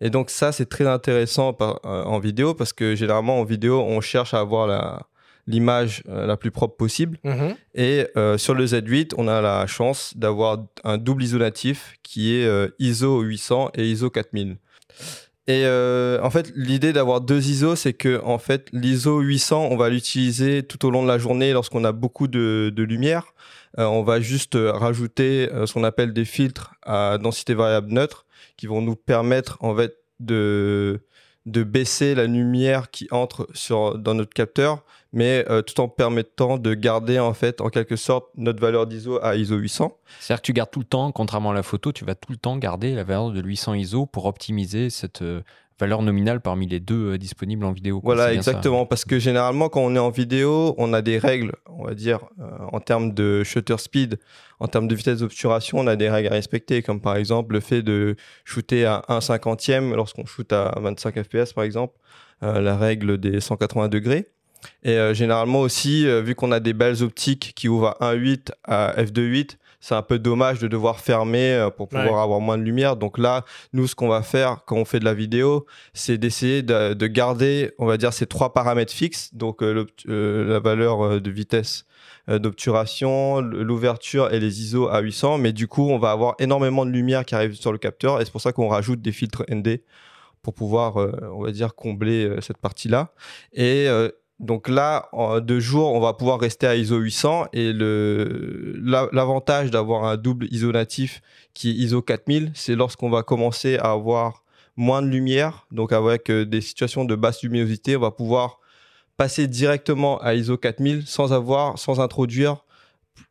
Et donc ça, c'est très intéressant euh, en vidéo parce que généralement en vidéo, on cherche à avoir l'image euh, la plus propre possible. Mm-hmm. Et euh, sur le Z8, on a la chance d'avoir un double ISO natif qui est ISO 800 et ISO 4000. Et euh, en fait, l'idée d'avoir deux ISO, c'est que en fait, l'ISO 800, on va l'utiliser tout au long de la journée lorsqu'on a beaucoup de, lumière. Euh, on va juste euh, rajouter ce qu'on appelle des filtres à densité variable neutre qui vont nous permettre en fait de de baisser la lumière qui entre sur, dans notre capteur, mais euh, tout en permettant de garder en fait en quelque sorte notre valeur d'ISO à ISO 800. C'est-à-dire que tu gardes tout le temps, contrairement à la photo, tu vas tout le temps garder la valeur de 800 ISO pour optimiser cette, euh, valeur nominale parmi les deux euh, disponibles en vidéo. Voilà, exactement. Parce que généralement, quand on est en vidéo, on a des règles, on va dire, en termes de shutter speed, en termes de vitesse d'obturation, on a des règles à respecter, comme par exemple le fait de shooter à 1 cinquantième lorsqu'on shoot à 25 fps, par exemple, la règle des 180 degrés. Et généralement aussi, vu qu'on a des belles optiques qui ouvrent à 1.8 à f2.8, c'est un peu dommage de devoir fermer euh, pour pouvoir avoir moins de lumière. Donc là, nous, ce qu'on va faire quand on fait de la vidéo, c'est d'essayer de, garder, on va dire, ces trois paramètres fixes. Donc euh, euh, la valeur de vitesse d'obturation, l'ouverture et les ISO à 800. Mais du coup, on va avoir énormément de lumière qui arrive sur le capteur et c'est pour ça qu'on rajoute des filtres ND pour pouvoir, on va dire, combler cette partie-là. Et donc là, de jour, on va pouvoir rester à ISO 800 et l'avantage d'avoir un double ISO natif qui est ISO 4000, c'est lorsqu'on va commencer à avoir moins de lumière, donc avec euh, des situations de basse luminosité, on va pouvoir passer directement à ISO 4000 sans avoir, sans introduire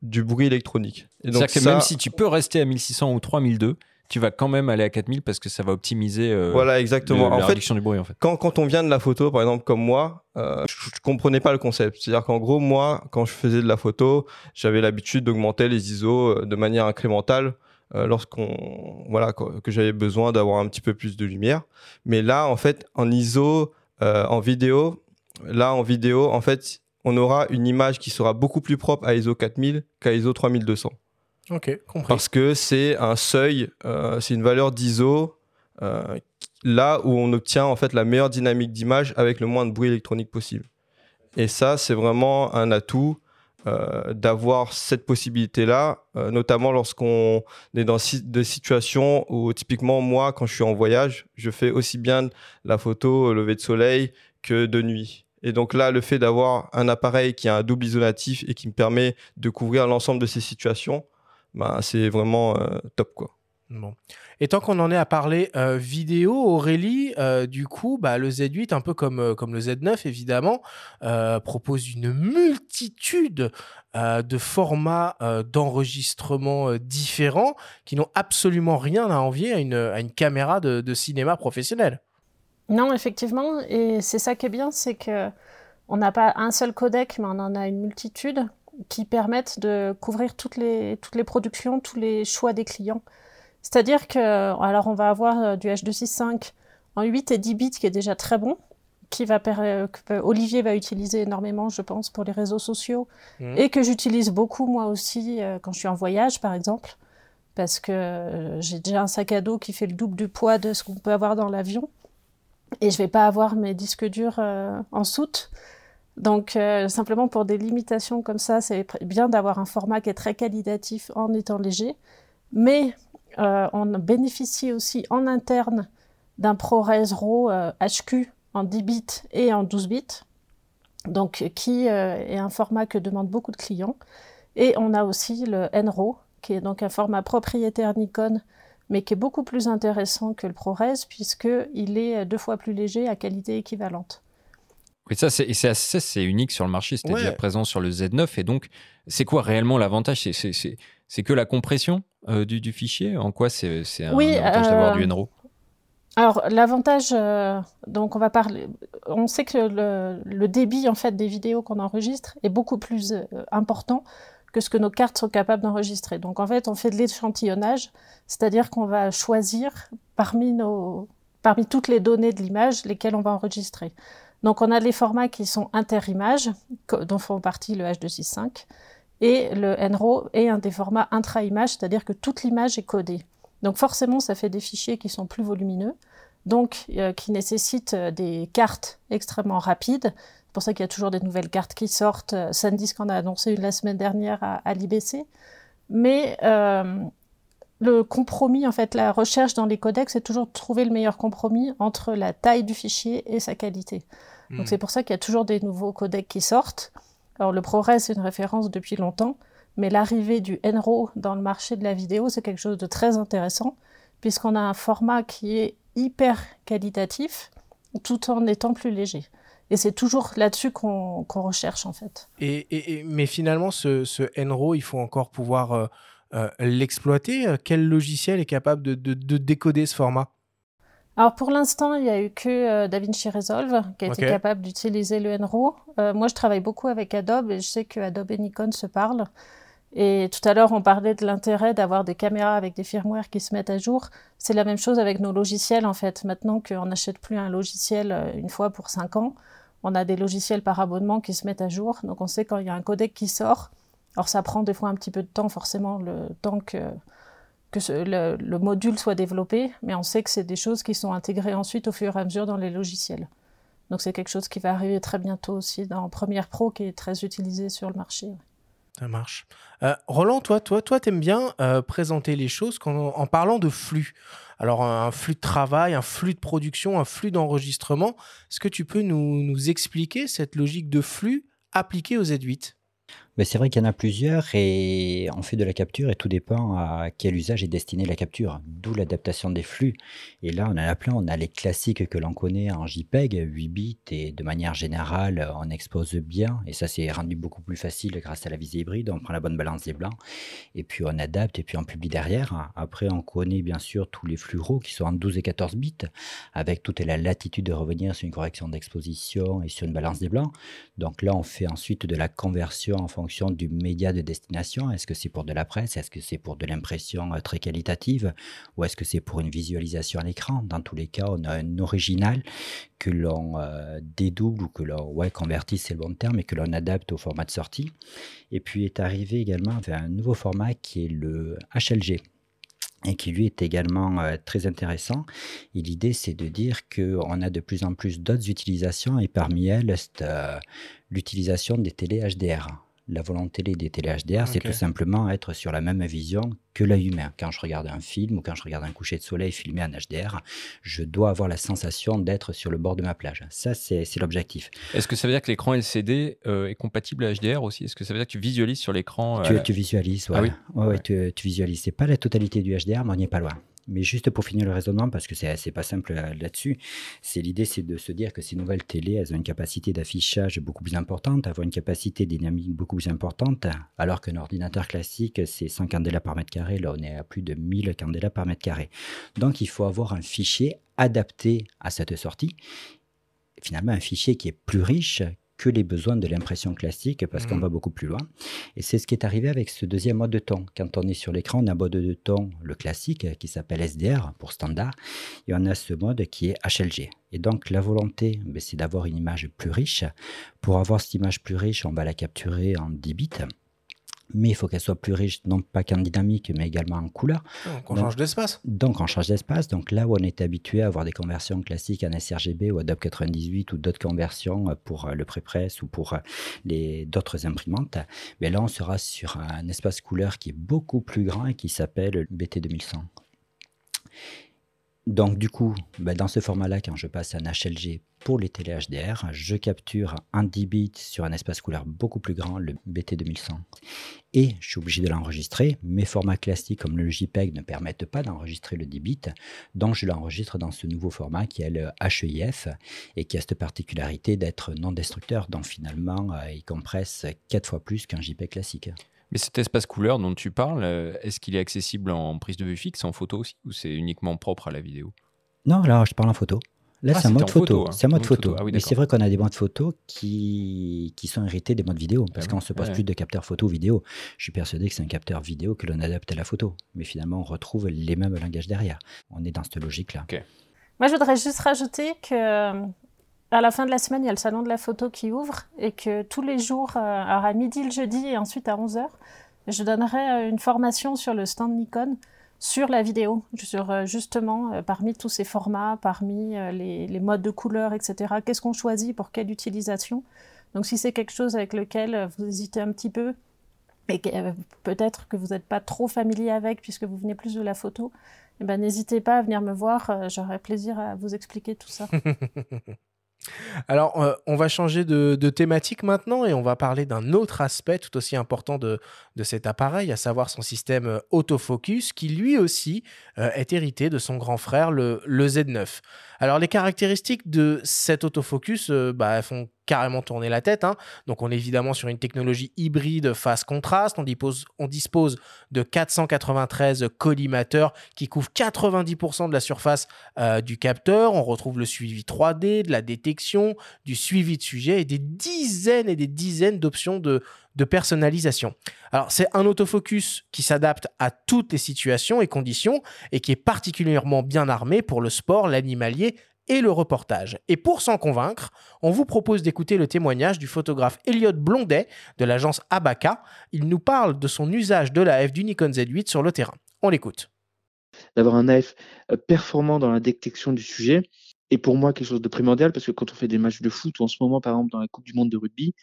du bruit électronique. C'est-à-dire que même si tu peux rester à 1600 ou 3002, tu vas quand même aller à 4000 parce que ça va optimiser euh, voilà, exactement. la réduction du bruit. En fait. Quand, quand on vient de la photo, par exemple, comme moi, euh, je, ne comprenais pas le concept. C'est-à-dire qu'en gros, moi, quand je faisais de la photo, j'avais l'habitude d'augmenter les ISO euh, de manière incrémentale lorsqu'on voilà que j'avais besoin d'avoir un petit peu plus de lumière. Mais là, en fait, en ISO, en vidéo, là en vidéo, en fait, on aura une image qui sera beaucoup plus propre à ISO 4000 qu'à ISO 3200. Parce que c'est un seuil, euh, c'est une valeur d'ISO euh, là où on obtient en fait la meilleure dynamique d'image avec le moins de bruit électronique possible. Et ça, c'est vraiment un atout euh, d'avoir cette possibilité-là, notamment lorsqu'on est dans des situations où typiquement moi, quand je suis en voyage, je fais aussi bien la photo lever de soleil que de nuit. Et donc là, le fait d'avoir un appareil qui a un double isolatif et qui me permet de couvrir l'ensemble de ces situations, bah, c'est vraiment euh, top quoi. Bon. Et tant qu'on en est à parler euh, vidéo, Aurélie, euh, du coup, bah, le Z8, un peu comme, comme le Z9 évidemment, propose une multitude de formats d'enregistrement différents qui n'ont absolument rien à envier à une, à une caméra de, de cinéma professionnel. Non, effectivement, et c'est ça qui est bien, c'est que on n'a pas un seul codec, mais on en a une multitude qui permettent de couvrir toutes les, toutes les productions, tous les choix des clients. C'est-à-dire que, alors on va avoir euh, du H265 en 8 et 10 bits qui est déjà très bon, qui va que Olivier va utiliser énormément, je pense, pour les réseaux sociaux, mmh. et que j'utilise beaucoup moi aussi euh, quand je suis en voyage, par exemple, parce que euh, j'ai déjà un sac à dos qui fait le double du poids de ce qu'on peut avoir dans l'avion, et je vais pas avoir mes disques durs en soute. Donc, euh, simplement pour des limitations comme ça, c'est bien d'avoir un format qui est très qualitatif en étant léger. Mais euh, on bénéficie aussi en interne d'un ProRes RAW HQ en 10 bits et en 12 bits, donc qui est un format que demandent beaucoup de clients. Et on a aussi le NRAW, qui est donc un format propriétaire Nikon, mais qui est beaucoup plus intéressant que le ProRes, puisqu'il est deux fois plus léger à qualité équivalente. Oui, ça, c'est unique sur le marché, c'était déjà présent sur le Z9. Et donc, c'est quoi réellement l'avantage? C'est que la compression euh, du, fichier? En quoi c'est un avantage d'avoir du euh, NRAW alors l'avantage, euh, donc on va parler, on sait que le, le, débit en fait des vidéos qu'on enregistre est beaucoup plus important que ce que nos cartes sont capables d'enregistrer. Donc en fait, on fait de l'échantillonnage, c'est-à-dire qu'on va choisir parmi, nos, parmi toutes les données de l'image lesquelles on va enregistrer. Donc on a les formats qui sont inter-images, dont font partie le H265, et le NRAW est un des formats intra-image, c'est-à-dire que toute l'image est codée. Donc forcément, ça fait des fichiers qui sont plus volumineux, donc euh, qui nécessitent euh, des cartes extrêmement rapides, pour ça qu'il y a toujours des nouvelles cartes qui sortent. Euh, SanDisk en a annoncé une la semaine dernière à, l'IBC. Mais le compromis, en fait, la recherche dans les codecs, c'est toujours de trouver le meilleur compromis entre la taille du fichier et sa qualité. Donc hmm. c'est pour ça qu'il y a toujours des nouveaux codecs qui sortent. Alors le ProRes, c'est une référence depuis longtemps, mais l'arrivée du NRAW dans le marché de la vidéo, c'est quelque chose de très intéressant, puisqu'on a un format qui est hyper qualitatif, tout en étant plus léger. Et c'est toujours là-dessus qu'on recherche en fait. Et, mais finalement, ce, ce NRAW, il faut encore pouvoir euh, euh, l'exploiter. Quel logiciel est capable de, de, décoder ce format? Alors pour l'instant, il n'y a eu que euh, DaVinci Resolve qui a été capable d'utiliser le NRAW. moi, je travaille beaucoup avec Adobe et je sais que Adobe et Nikon se parlent. Et tout à l'heure, on parlait de l'intérêt d'avoir des caméras avec des firmwares qui se mettent à jour. C'est la même chose avec nos logiciels, en fait. Maintenant qu'on n'achète plus un logiciel une fois pour cinq ans, on a des logiciels par abonnement qui se mettent à jour. Donc on sait quand il y a un codec qui sort. Alors ça prend des fois un petit peu de temps, forcément, le temps que, le, module soit développé, mais on sait que c'est des choses qui sont intégrées ensuite au fur et à mesure dans les logiciels. Donc c'est quelque chose qui va arriver très bientôt aussi dans Premiere Pro, qui est très utilisé sur le marché. Ça marche. Euh, Roland, toi, toi, toi, t'aimes bien euh, présenter les choses en parlant de flux. Alors un flux de travail, un flux de production, un flux d'enregistrement. Est-ce que tu peux nous, nous expliquer cette logique de flux appliquée aux Z8 c'est vrai qu'il y en a plusieurs et on fait de la capture et tout dépend à quel usage est destinée la capture, d'où l'adaptation des flux. Et là, on en a plein, on a les classiques que l'on connaît en JPEG, 8 bits et de manière générale, on expose bien et ça c'est rendu beaucoup plus facile grâce à la visée hybride, on prend la bonne balance des blancs et puis on adapte et puis on publie derrière. Après, on connaît bien sûr tous les flux RAW qui sont en 12 et 14 bits avec toute la latitude de revenir sur une correction d'exposition et sur une balance des blancs. Donc là, on fait ensuite de la conversion en fonction du média de destination. Est-ce que c'est pour de la presse? Est-ce que c'est pour de l'impression euh, très qualitative? Ou est-ce que c'est pour une visualisation à l'écran? Dans tous les cas, on a un original que l'on euh, dédouble ou que l'on ouais, convertit, c'est le bon terme, et que l'on adapte au format de sortie. Et puis est arrivé également vers un nouveau format qui est le HLG et qui lui est également euh, très intéressant. Et l'idée, c'est de dire qu'on a de plus en plus d'autres utilisations, et parmi elles, l'utilisation des télé HDR la volonté des télé HDR, c'est tout simplement être sur la même vision que l'œil humain. Quand je regarde un film ou quand je regarde un coucher de soleil filmé en HDR, je dois avoir la sensation d'être sur le bord de ma plage. Ça, c'est l'objectif. Est-ce que ça veut dire que l'écran LCD euh, est compatible à HDR aussi? Est-ce que ça veut dire que tu visualises sur l'écran tu, euh, tu, visualises, ah oui, ouais, tu, tu visualises. C'est pas la totalité du HDR, mais on n'y est pas loin. Mais juste pour finir le raisonnement, parce que c'est pas simple euh, là-dessus, c'est l'idée, c'est de se dire que ces nouvelles télé, elles ont une capacité d'affichage beaucoup plus importante, avoir une capacité dynamique beaucoup plus importante, alors qu'un ordinateur classique, c'est 100 candela par mètre carré, là on est à plus de 1000 candela par mètre carré. Donc il faut avoir un fichier adapté à cette sortie finalement un fichier qui est plus riche, que les besoins de l'impression classique parce qu'on mmh. va beaucoup plus loin. Et c'est ce qui est arrivé avec ce deuxième mode de ton. Quand on est sur l'écran, on a un mode de ton, le classique, qui s'appelle SDR pour standard, et on a ce mode qui est HLG. Et donc la volonté, ben, c'est d'avoir une image plus riche. Pour avoir cette image plus riche, on va la capturer en 10 bits mais il faut qu'elle soit plus riche, non pas qu'en dynamique, mais également en couleur. Donc on change d'espace. Donc on change d'espace. Donc là où on est habitué à avoir des conversions classiques en sRGB ou Adobe 98 ou d'autres conversions pour euh, le prépress ou pour euh, les d'autres imprimantes, mais là on sera sur un espace couleur qui est beaucoup plus grand et qui s'appelle BT 2100. Donc du coup, bah, dans ce format-là, quand je passe un HLG pour les télé HDR, je capture un 10 bits sur un espace couleur beaucoup plus grand, le BT2100. Et je suis obligé de l'enregistrer. Mes formats classiques comme le JPEG ne permettent pas d'enregistrer le 10 bits, donc je l'enregistre dans ce nouveau format qui est le HEIF et qui a cette particularité d'être non destructeur. Donc finalement, euh, il compresse 4 fois plus qu'un JPEG classique. Mais cet espace couleur dont tu parles, euh, est-ce qu'il est accessible en prise de vue fixe, en photo aussi, ou c'est uniquement propre à la vidéo? Non, là, je parle en photo. Là, Ah, c'est un mode photo. photo, hein. C'est un mode Mode photo. photo. Ah oui, Mais c'est vrai qu'on a des modes photo qui, qui sont hérités des modes vidéo. Parce oui, qu'on se passe ouais. plus de capteurs photo ou vidéo. Je suis persuadé que c'est un capteur vidéo que l'on adapte à la photo. Mais finalement, on retrouve les mêmes langages derrière. On est dans cette logique-là. Moi, je voudrais juste rajouter que euh, à la fin de la semaine, il y a le salon de la photo qui ouvre et que tous les jours, euh, alors à midi le jeudi et ensuite à 11h, je donnerai euh, une formation sur le stand Nikon sur la vidéo, sur euh, justement parmi tous ces formats, parmi les, modes de couleur, etc. Qu'est-ce qu'on choisit pour quelle utilisation Donc si c'est quelque chose avec lequel vous hésitez un petit peu et peut-être que vous n'êtes pas trop familier avec puisque vous venez plus de la photo, eh ben, n'hésitez pas à venir me voir, j'aurai plaisir à vous expliquer tout ça. Alors, euh, on va changer de, thématique maintenant et on va parler d'un autre aspect tout aussi important de, cet appareil, à savoir son système euh, autofocus, qui lui aussi euh, est hérité de son grand frère, le, le Z9. Alors, les caractéristiques de cet autofocus bah, font carrément tourner la tête. hein. Donc, on est évidemment sur une technologie hybride face contraste. On dispose, on dispose de 493 collimateurs qui couvrent 90% de la surface euh, du capteur. On retrouve le suivi 3D, de la détection, du suivi de sujet et des dizaines et des dizaines d'options de, de personnalisation. Alors, c'est un autofocus qui s'adapte à toutes les situations et conditions et qui est particulièrement bien armé pour le sport, l'animalier et le reportage. Et pour s'en convaincre, on vous propose d'écouter le témoignage du photographe Elliot Blondet de l'agence Abaca. Il nous parle de son usage de l'AF du Nikon Z8 sur le terrain. On l'écoute. d'avoir un AF euh, performant dans la détection du sujet est pour moi quelque chose de primordial parce que quand on fait des matchs de foot ou en ce moment par exemple dans la Coupe du Monde de rugby,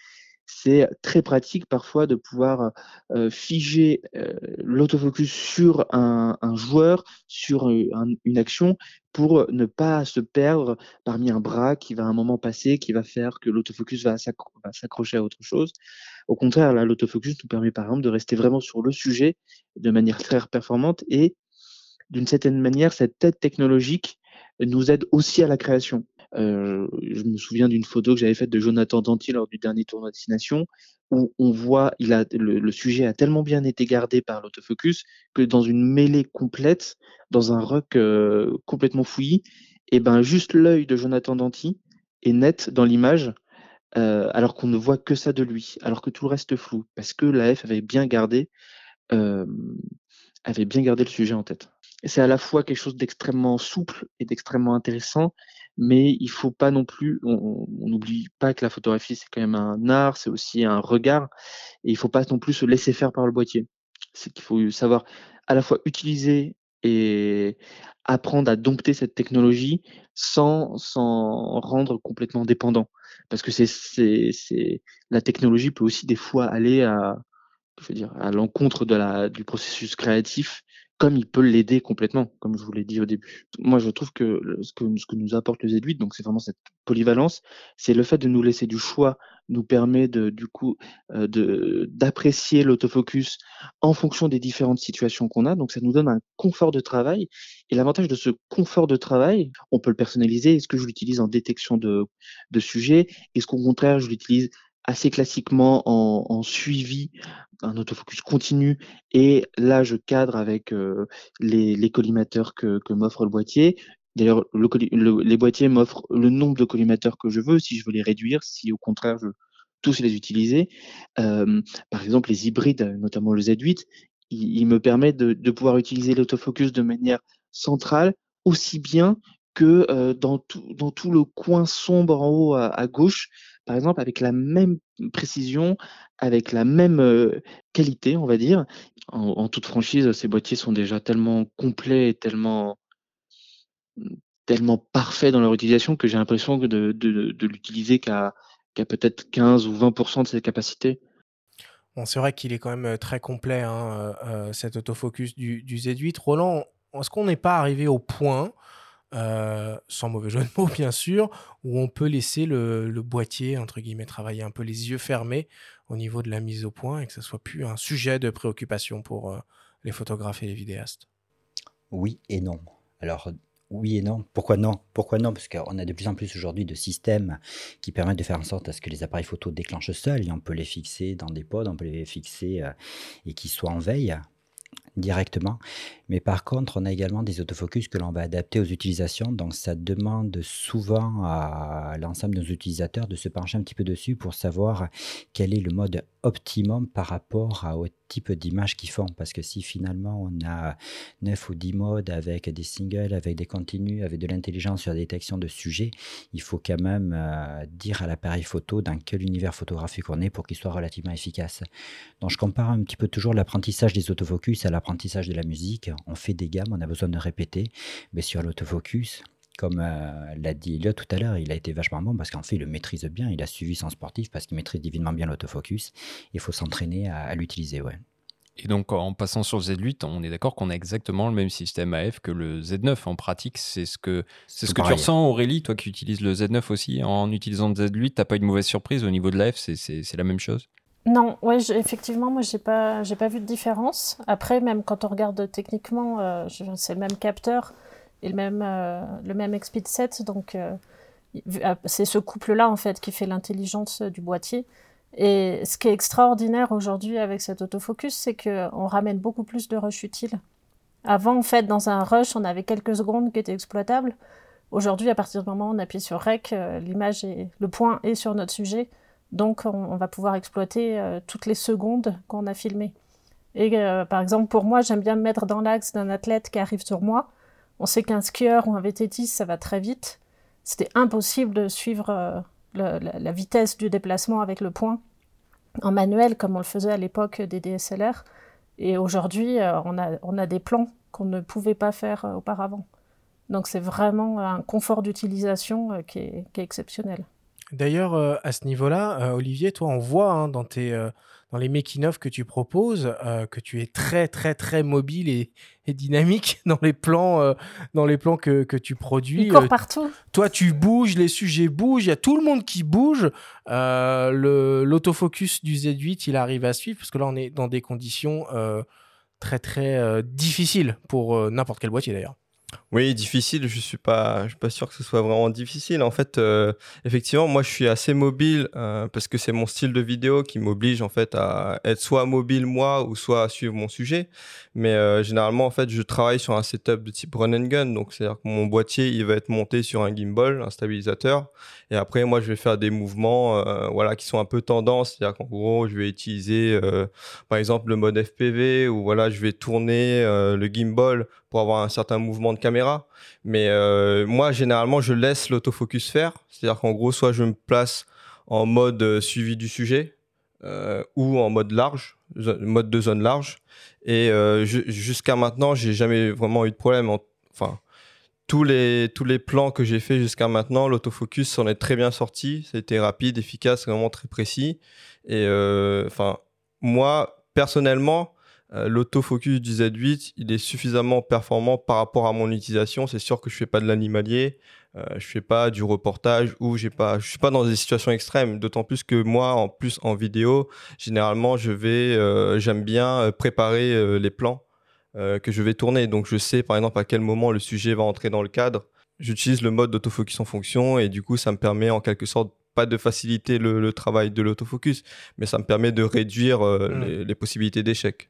c'est très pratique parfois de pouvoir euh, figer euh, l'autofocus sur un, joueur, sur euh, un- une action pour ne pas se perdre parmi un bras qui va à un moment passer, qui va faire que l'autofocus va s'accro- va s'accrocher à autre chose. Au contraire, l'autofocus nous permet par exemple de rester vraiment sur le sujet de manière très performante et d'une certaine manière, cette aide technologique nous aide aussi à la création. Euh, je me souviens d'une photo que j'avais faite de Jonathan Danty lors du dernier tournoi Destination, où on voit, le, sujet a tellement bien été gardé par l'autofocus que dans une mêlée complète, dans un rock euh, complètement fouillis, et ben juste l'œil de Jonathan Danty est net dans l'image, euh, alors qu'on ne voit que ça de lui, alors que tout le reste est flou, parce que l'AF avait bien gardé, euh, avait bien gardé le sujet en tête. C'est à la fois quelque chose d'extrêmement souple et d'extrêmement intéressant, mais il faut pas non plus, on n'oublie pas que la photographie c'est quand même un art, c'est aussi un regard, et il faut pas non plus se laisser faire par le boîtier. C'est qu'il faut savoir à la fois utiliser et apprendre à dompter cette technologie sans s'en rendre complètement dépendant. Parce que c'est, la technologie peut aussi des fois aller à, je veux dire, à l'encontre de la, du processus créatif, comme il peut l'aider complètement, comme je vous l'ai dit au début. Moi, je trouve que ce que, nous apporte le Z8, donc c'est vraiment cette polyvalence, c'est le fait de nous laisser du choix, nous permet de, du coup, euh, d'apprécier l'autofocus en fonction des différentes situations qu'on a. Donc, ça nous donne un confort de travail. Et l'avantage de ce confort de travail, on peut le personnaliser. Est-ce que je l'utilise en détection de, de sujets? Est-ce qu'au contraire, je l'utilise assez classiquement en, en suivi, un autofocus continu et là, je cadre avec euh, les, les collimateurs que, que m'offre le boîtier. D'ailleurs, le le- les boîtiers m'offrent le nombre de collimateurs que je veux, si je veux les réduire, si au contraire, je veux tous les utiliser. Euh, par exemple, les hybrides, notamment le Z8, il, il me permet de, de pouvoir utiliser l'autofocus de manière centrale, aussi bien que euh, dans, tout, dans tout le coin sombre en haut à, à gauche, par exemple, avec la même précision, avec la même qualité, on va dire. En, toute franchise, ces boîtiers sont déjà tellement complets et tellement, tellement parfaits dans leur utilisation que j'ai l'impression de, l'utiliser qu'à peut-être 15 ou 20% de ses capacités. Bon, c'est vrai qu'il est quand même très complet, hein, cet autofocus du Z8. Roland, est-ce qu'on n'est pas arrivé au point euh, sans mauvais jeu de mots bien sûr, où on peut laisser le, boîtier, entre guillemets, travailler un peu les yeux fermés au niveau de la mise au point et que ce soit plus un sujet de préoccupation pour euh, les photographes et les vidéastes Oui et non. Alors, oui et non. Pourquoi non? Pourquoi non? Parce qu'on a de plus en plus aujourd'hui de systèmes qui permettent de faire en sorte à ce que les appareils photo déclenchent seuls et on peut les fixer dans des pods, on peut les fixer euh, et qu'ils soient en veille directement. Mais par contre, on a également des autofocus que l'on va adapter aux utilisations. Donc, ça demande souvent à l'ensemble de nos utilisateurs de se pencher un petit peu dessus pour savoir quel est le mode optimum par rapport au type d'image qu'ils font. Parce que si finalement on a 9 ou 10 modes avec des singles, avec des continus, avec de l'intelligence sur la détection de sujets, il faut quand même euh, dire à l'appareil photo dans quel univers photographique on est pour qu'il soit relativement efficace. Donc je compare un petit peu toujours l'apprentissage des autofocus à l'apprentissage de la musique on fait des gammes, on a besoin de répéter. Mais sur l'autofocus, comme euh, l'a dit Elliot tout à l'heure, il a été vachement bon parce qu'en fait, il le maîtrise bien. Il a suivi son sportif parce qu'il maîtrise divinement bien l'autofocus. Il faut s'entraîner à, l'utiliser, ouais. Et donc, en passant sur le Z8, on est d'accord qu'on a exactement le même système AF que le Z9. En pratique, c'est ce que, c'est ce que tu ressens, Aurélie, toi qui utilises le Z9 aussi. En utilisant le Z8, t'as pas une mauvaise surprise au niveau de l'AF, c'est la même chose? Non, ouais, effectivement, moi, j'ai pas, j'ai pas vu de différence. Après, même quand on regarde techniquement, euh, c'est le même capteur et le même, euh, le même XP 7, donc euh, ah, c'est ce couple-là en fait qui fait l'intelligence du boîtier. Et ce qui est extraordinaire aujourd'hui avec cet autofocus, c'est qu'on ramène beaucoup plus de rush utile. Avant, en fait, dans un rush, on avait quelques secondes qui étaient exploitables. Aujourd'hui, à partir du moment où on appuie sur REC, l'image et le point est sur notre sujet. Donc on, va pouvoir exploiter euh, toutes les secondes qu'on a filmées. Et euh, par exemple, pour moi, j'aime bien me mettre dans l'axe d'un athlète qui arrive sur moi. On sait qu'un skieur ou un VTT, ça va très vite. C'était impossible de suivre euh, la, vitesse du déplacement avec le point en manuel comme on le faisait à l'époque des DSLR. Et aujourd'hui, on, a, des plans qu'on ne pouvait pas faire auparavant. Donc c'est vraiment un confort d'utilisation qui est exceptionnel. D'ailleurs, euh, à ce niveau-là, euh, Olivier, toi, on voit hein, dans, tes, euh, dans les making-of que tu proposes que tu es très, très, très mobile et, dynamique dans les plans, dans les plans que, que tu produis. Il court partout. Toi, tu bouges, les sujets bougent, il y a tout le monde qui bouge. L'autofocus du Z8, il arrive à suivre parce que là, on est dans des conditions très, très difficiles pour n'importe quel boîtier d'ailleurs. Oui, difficile, je suis pas, je suis pas sûr que ce soit vraiment difficile. En fait, euh, effectivement, moi, je suis assez mobile euh, parce que c'est mon style de vidéo qui m'oblige en fait à être soit mobile moi ou soit à suivre mon sujet. Mais euh, généralement, en fait, je travaille sur un setup de type run and gun, donc c'est-à-dire que mon boîtier, il va être monté sur un gimbal, un stabilisateur, et après, moi, je vais faire des mouvements, voilà, qui sont un peu tendance, c'est-à-dire qu'en gros, je vais utiliser, par exemple, le mode FPV ou voilà, je vais tourner le gimbal pour avoir un certain mouvement de caméra. Mais euh, moi, généralement, je laisse l'autofocus faire. C'est-à-dire qu'en gros, soit je me place en mode euh, suivi du sujet euh, ou en mode large, mode de zone large. Et jusqu'à maintenant, j'ai jamais vraiment eu de problème. Enfin, tous les, tous les plans que j'ai fait jusqu'à maintenant, l'autofocus s'en est très bien sorti. C'était rapide, efficace, vraiment très précis. Et enfin, moi, personnellement, euh, l'autofocus du Z8, il est suffisamment performant par rapport à mon utilisation. C'est sûr que je fais pas de l'animalier, euh, je fais pas du reportage ou j'ai pas, je suis pas dans des situations extrêmes. D'autant plus que moi, en plus en vidéo, généralement, je vais, euh, j'aime bien euh, préparer les plans que je vais tourner. Donc je sais par exemple à quel moment le sujet va entrer dans le cadre. J'utilise le mode d'autofocus en fonction et du coup, ça me permet en quelque sorte pas de faciliter le, travail de l'autofocus, mais ça me permet de réduire mmh. les possibilités d'échec.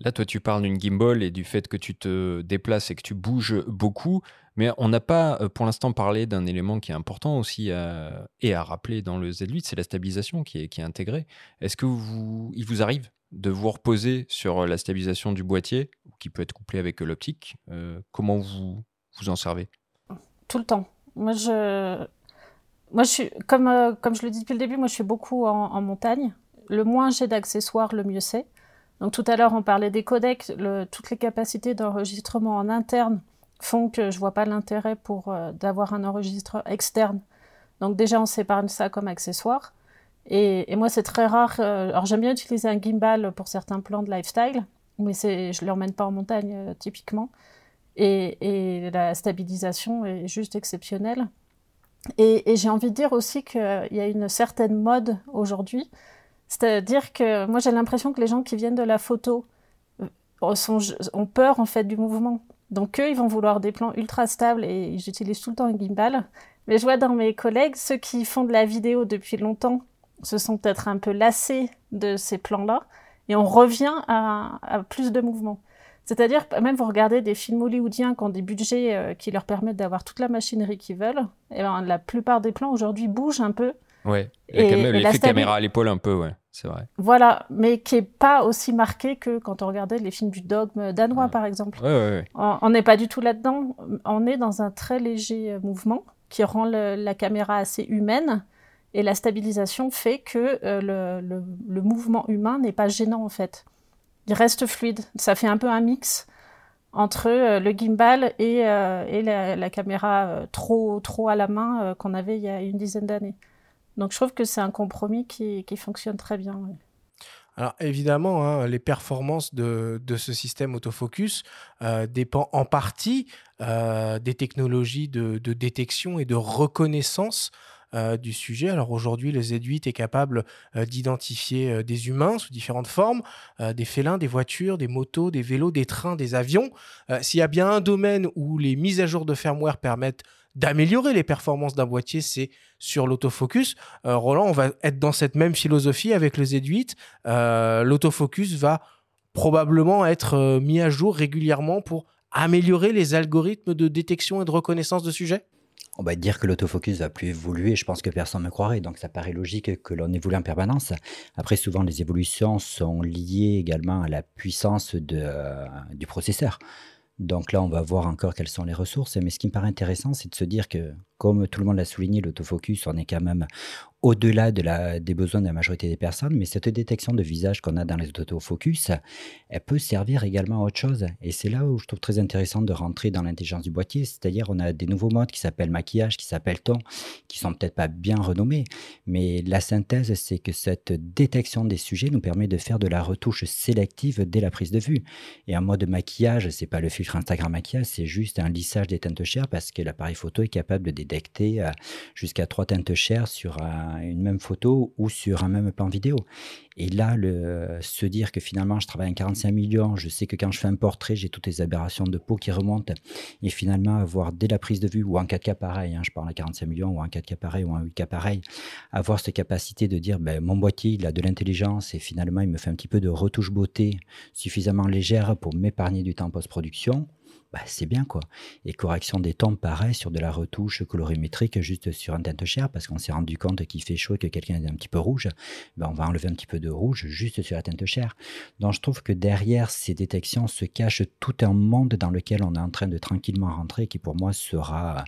Là, toi, tu parles d'une gimbal et du fait que tu te déplaces et que tu bouges beaucoup, mais on n'a pas euh, pour l'instant parlé d'un élément qui est important aussi et à rappeler dans le Z8, c'est la stabilisation qui est, intégrée. Est-ce que vous, il vous arrive de vous reposer sur la stabilisation du boîtier, qui peut être couplé avec l'optique euh, Comment vous vous en servez? Tout le temps. Moi, je, moi, je suis, comme, euh, comme je le dis depuis le début, moi, je suis beaucoup en montagne. Le moins j'ai d'accessoires, le mieux c'est. Donc tout à l'heure, on parlait des codecs. toutes les capacités d'enregistrement en interne font que je vois pas l'intérêt pour euh, d'avoir un enregistreur externe. Donc déjà, on s'épargne ça comme accessoire. Et, moi, c'est très rare. Euh, alors j'aime bien utiliser un gimbal pour certains plans de lifestyle, mais c'est, je ne l'emmène pas en montagne euh, typiquement. et, la stabilisation est juste exceptionnelle. Et, j'ai envie de dire aussi qu'il y a une certaine mode aujourd'hui. C'est-à-dire que moi j'ai l'impression que les gens qui viennent de la photo euh, ont peur en fait du mouvement. Donc eux, ils vont vouloir des plans ultra stables et ils utilisent tout le temps un gimbal. Mais je vois dans mes collègues, ceux qui font de la vidéo depuis longtemps se sont peut-être un peu lassés de ces plans-là et on revient à, plus de mouvements. C'est-à-dire, même vous regardez des films hollywoodiens qui ont des budgets euh, qui leur permettent d'avoir toute la machinerie qu'ils veulent, et ben, la plupart des plans aujourd'hui bougent un peu. Ouais, l'effet caméra à l'épaule un peu, ouais, c'est vrai. Voilà, mais qui est pas aussi marqué que quand on regardait les films du dogme danois, par exemple. Ouais, ouais, on n'est pas du tout là-dedans. On est dans un très léger euh, mouvement qui rend la caméra assez humaine. Et la stabilisation fait que euh, le, le, le, mouvement humain n'est pas gênant en fait il reste fluide. Ça fait un peu un mix entre euh, le gimbal et, euh, et la, caméra trop, trop à la main qu'on avait il y a une dizaine d'années. Donc je trouve que c'est un compromis qui, fonctionne très bien. Alors évidemment, hein, les performances de, ce système autofocus dépendent en partie des technologies de, détection et de reconnaissance euh, du sujet. Alors aujourd'hui, le Z8 est capable euh, d'identifier euh, des humains sous différentes formes, des félins, des voitures, des motos, des vélos, des trains, des avions. S'il y a bien un domaine où les mises à jour de firmware permettent d'améliorer les performances d'un boîtier, c'est sur l'autofocus. Roland, on va être dans cette même philosophie avec le Z8. l'autofocus va probablement être mis à jour régulièrement pour améliorer les algorithmes de détection et de reconnaissance de sujets? On va dire que l'autofocus va plus évoluer, je pense que personne ne croirait, donc ça paraît logique que l'on évolue en permanence. Après, souvent, les évolutions sont liées également à la puissance euh, du processeur. Donc là, on va voir encore quelles sont les ressources. Mais ce qui me paraît intéressant, c'est de se dire que, comme tout le monde l'a souligné, l'autofocus, on est quand même au-delà de la, des besoins de la majorité des personnes, mais cette détection de visage qu'on a dans les autofocus, elle peut servir également à autre chose. Et c'est là où je trouve très intéressant de rentrer dans l'intelligence du boîtier, c'est-à-dire on a des nouveaux modes qui s'appellent maquillage, qui s'appellent ton, qui sont peut-être pas bien renommés, mais la synthèse, c'est que cette détection des sujets nous permet de faire de la retouche sélective dès la prise de vue. Et un mode maquillage, c'est pas le filtre Instagram maquillage, c'est juste un lissage des teintes chères parce que l'appareil photo est capable de détecter euh, jusqu'à trois teintes chères sur un une même photo ou sur un même plan vidéo. Et là, le, se dire que finalement, je travaille en 45 millions, je sais que quand je fais un portrait, j'ai toutes les aberrations de peau qui remontent, et finalement, avoir dès la prise de vue, ou en 4K pareil, hein, je parle à 45 millions, ou en 4K pareil, ou en 8K pareil, avoir cette capacité de dire, ben, mon boîtier, il a de l'intelligence, et finalement, il me fait un petit peu de retouche beauté suffisamment légère pour m'épargner du temps post-production. Bah, c'est bien quoi. Et correction des tons, pareil, sur de la retouche colorimétrique, juste sur un teinte chair, parce qu'on s'est rendu compte qu'il fait chaud et que quelqu'un est un petit peu rouge. Ben, on va enlever un petit peu de rouge juste sur la teinte chair. Donc je trouve que derrière ces détections se cache tout un monde dans lequel on est en train de tranquillement rentrer, qui pour moi sera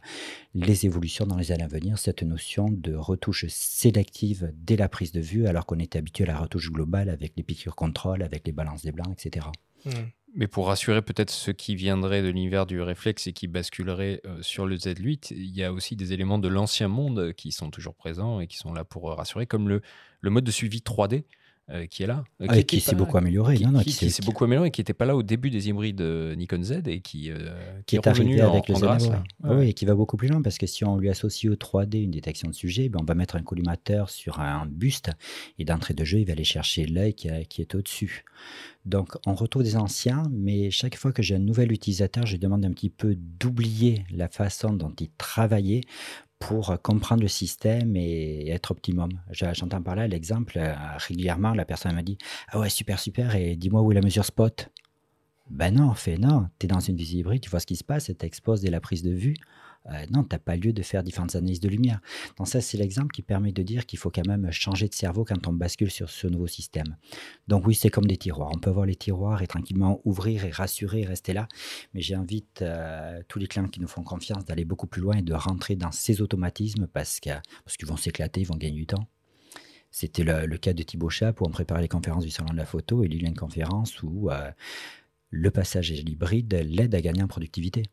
les évolutions dans les années à venir, cette notion de retouche sélective dès la prise de vue, alors qu'on était habitué à la retouche globale avec les piqûres contrôle, avec les balances des blancs, etc. Mais pour rassurer peut-être ceux qui viendraient de l'univers du réflexe et qui basculeraient euh, sur le Z8, il y a aussi des éléments de l'ancien monde qui sont toujours présents et qui sont là pour euh, rassurer, comme le mode de suivi 3D. Euh, qui est là. Ah, qui, s'est beaucoup amélioré. Qui, qui, s'est beaucoup amélioré et qui n'était pas là au début des hybrides Nikon Z et qui, qui, est, arrivé avec le Z. Oui, et qui va beaucoup plus loin parce que si on lui associe au 3D une détection de sujet, ben on va mettre un collimateur sur un buste et d'entrée de jeu, il va aller chercher l'œil qui, qui est au-dessus. Donc, on retrouve des anciens, mais chaque fois que j'ai un nouvel utilisateur, je demande un petit peu d'oublier la façon dont il travaillait pour comprendre le système et être optimum. J'entends par là l'exemple, euh, régulièrement, la personne me dit Ah ouais, super, super, et dis-moi où est la mesure spot? Ben non, fait non, tu es dans une visée hybride, tu vois ce qui se passe, tu exposes dès la prise de vue. Euh, non, tu n'as pas lieu de faire différentes analyses de lumière. Donc ça, c'est l'exemple qui permet de dire qu'il faut quand même changer de cerveau quand on bascule sur ce nouveau système. Donc oui, c'est comme des tiroirs. On peut voir les tiroirs et tranquillement ouvrir et rassurer et rester là. Mais j'invite euh, tous les clients qui nous font confiance d'aller beaucoup plus loin et de rentrer dans ces automatismes parce qu'ils parce vont s'éclater, ils vont gagner du temps. C'était le, cas de Thibaut Chap où on préparait les conférences du salon de la photo et il y a une conférence où euh, le passage hybride l'aide à gagner en productivité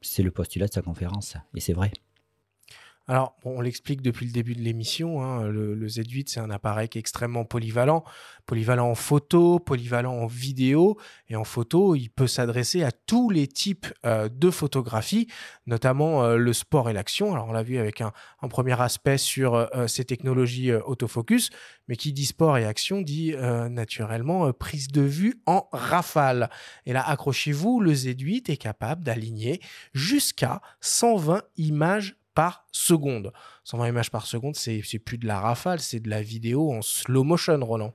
c'est le postulat de sa conférence, et c'est vrai. Alors, on l'explique depuis le début de l'émission, hein, le, Z8, c'est un appareil qui est extrêmement polyvalent. Polyvalent en photo, polyvalent en vidéo. Et en photo, il peut s'adresser à tous les types euh, de photographie, notamment euh, le sport et l'action. Alors, on l'a vu avec un, premier aspect sur euh, ces technologies autofocus, mais qui dit sport et action dit naturellement prise de vue en rafale. Et là, accrochez-vous, le Z8 est capable d'aligner jusqu'à 120 images par seconde. 120 images par seconde, c'est plus de la rafale, c'est de la vidéo en slow motion, Roland.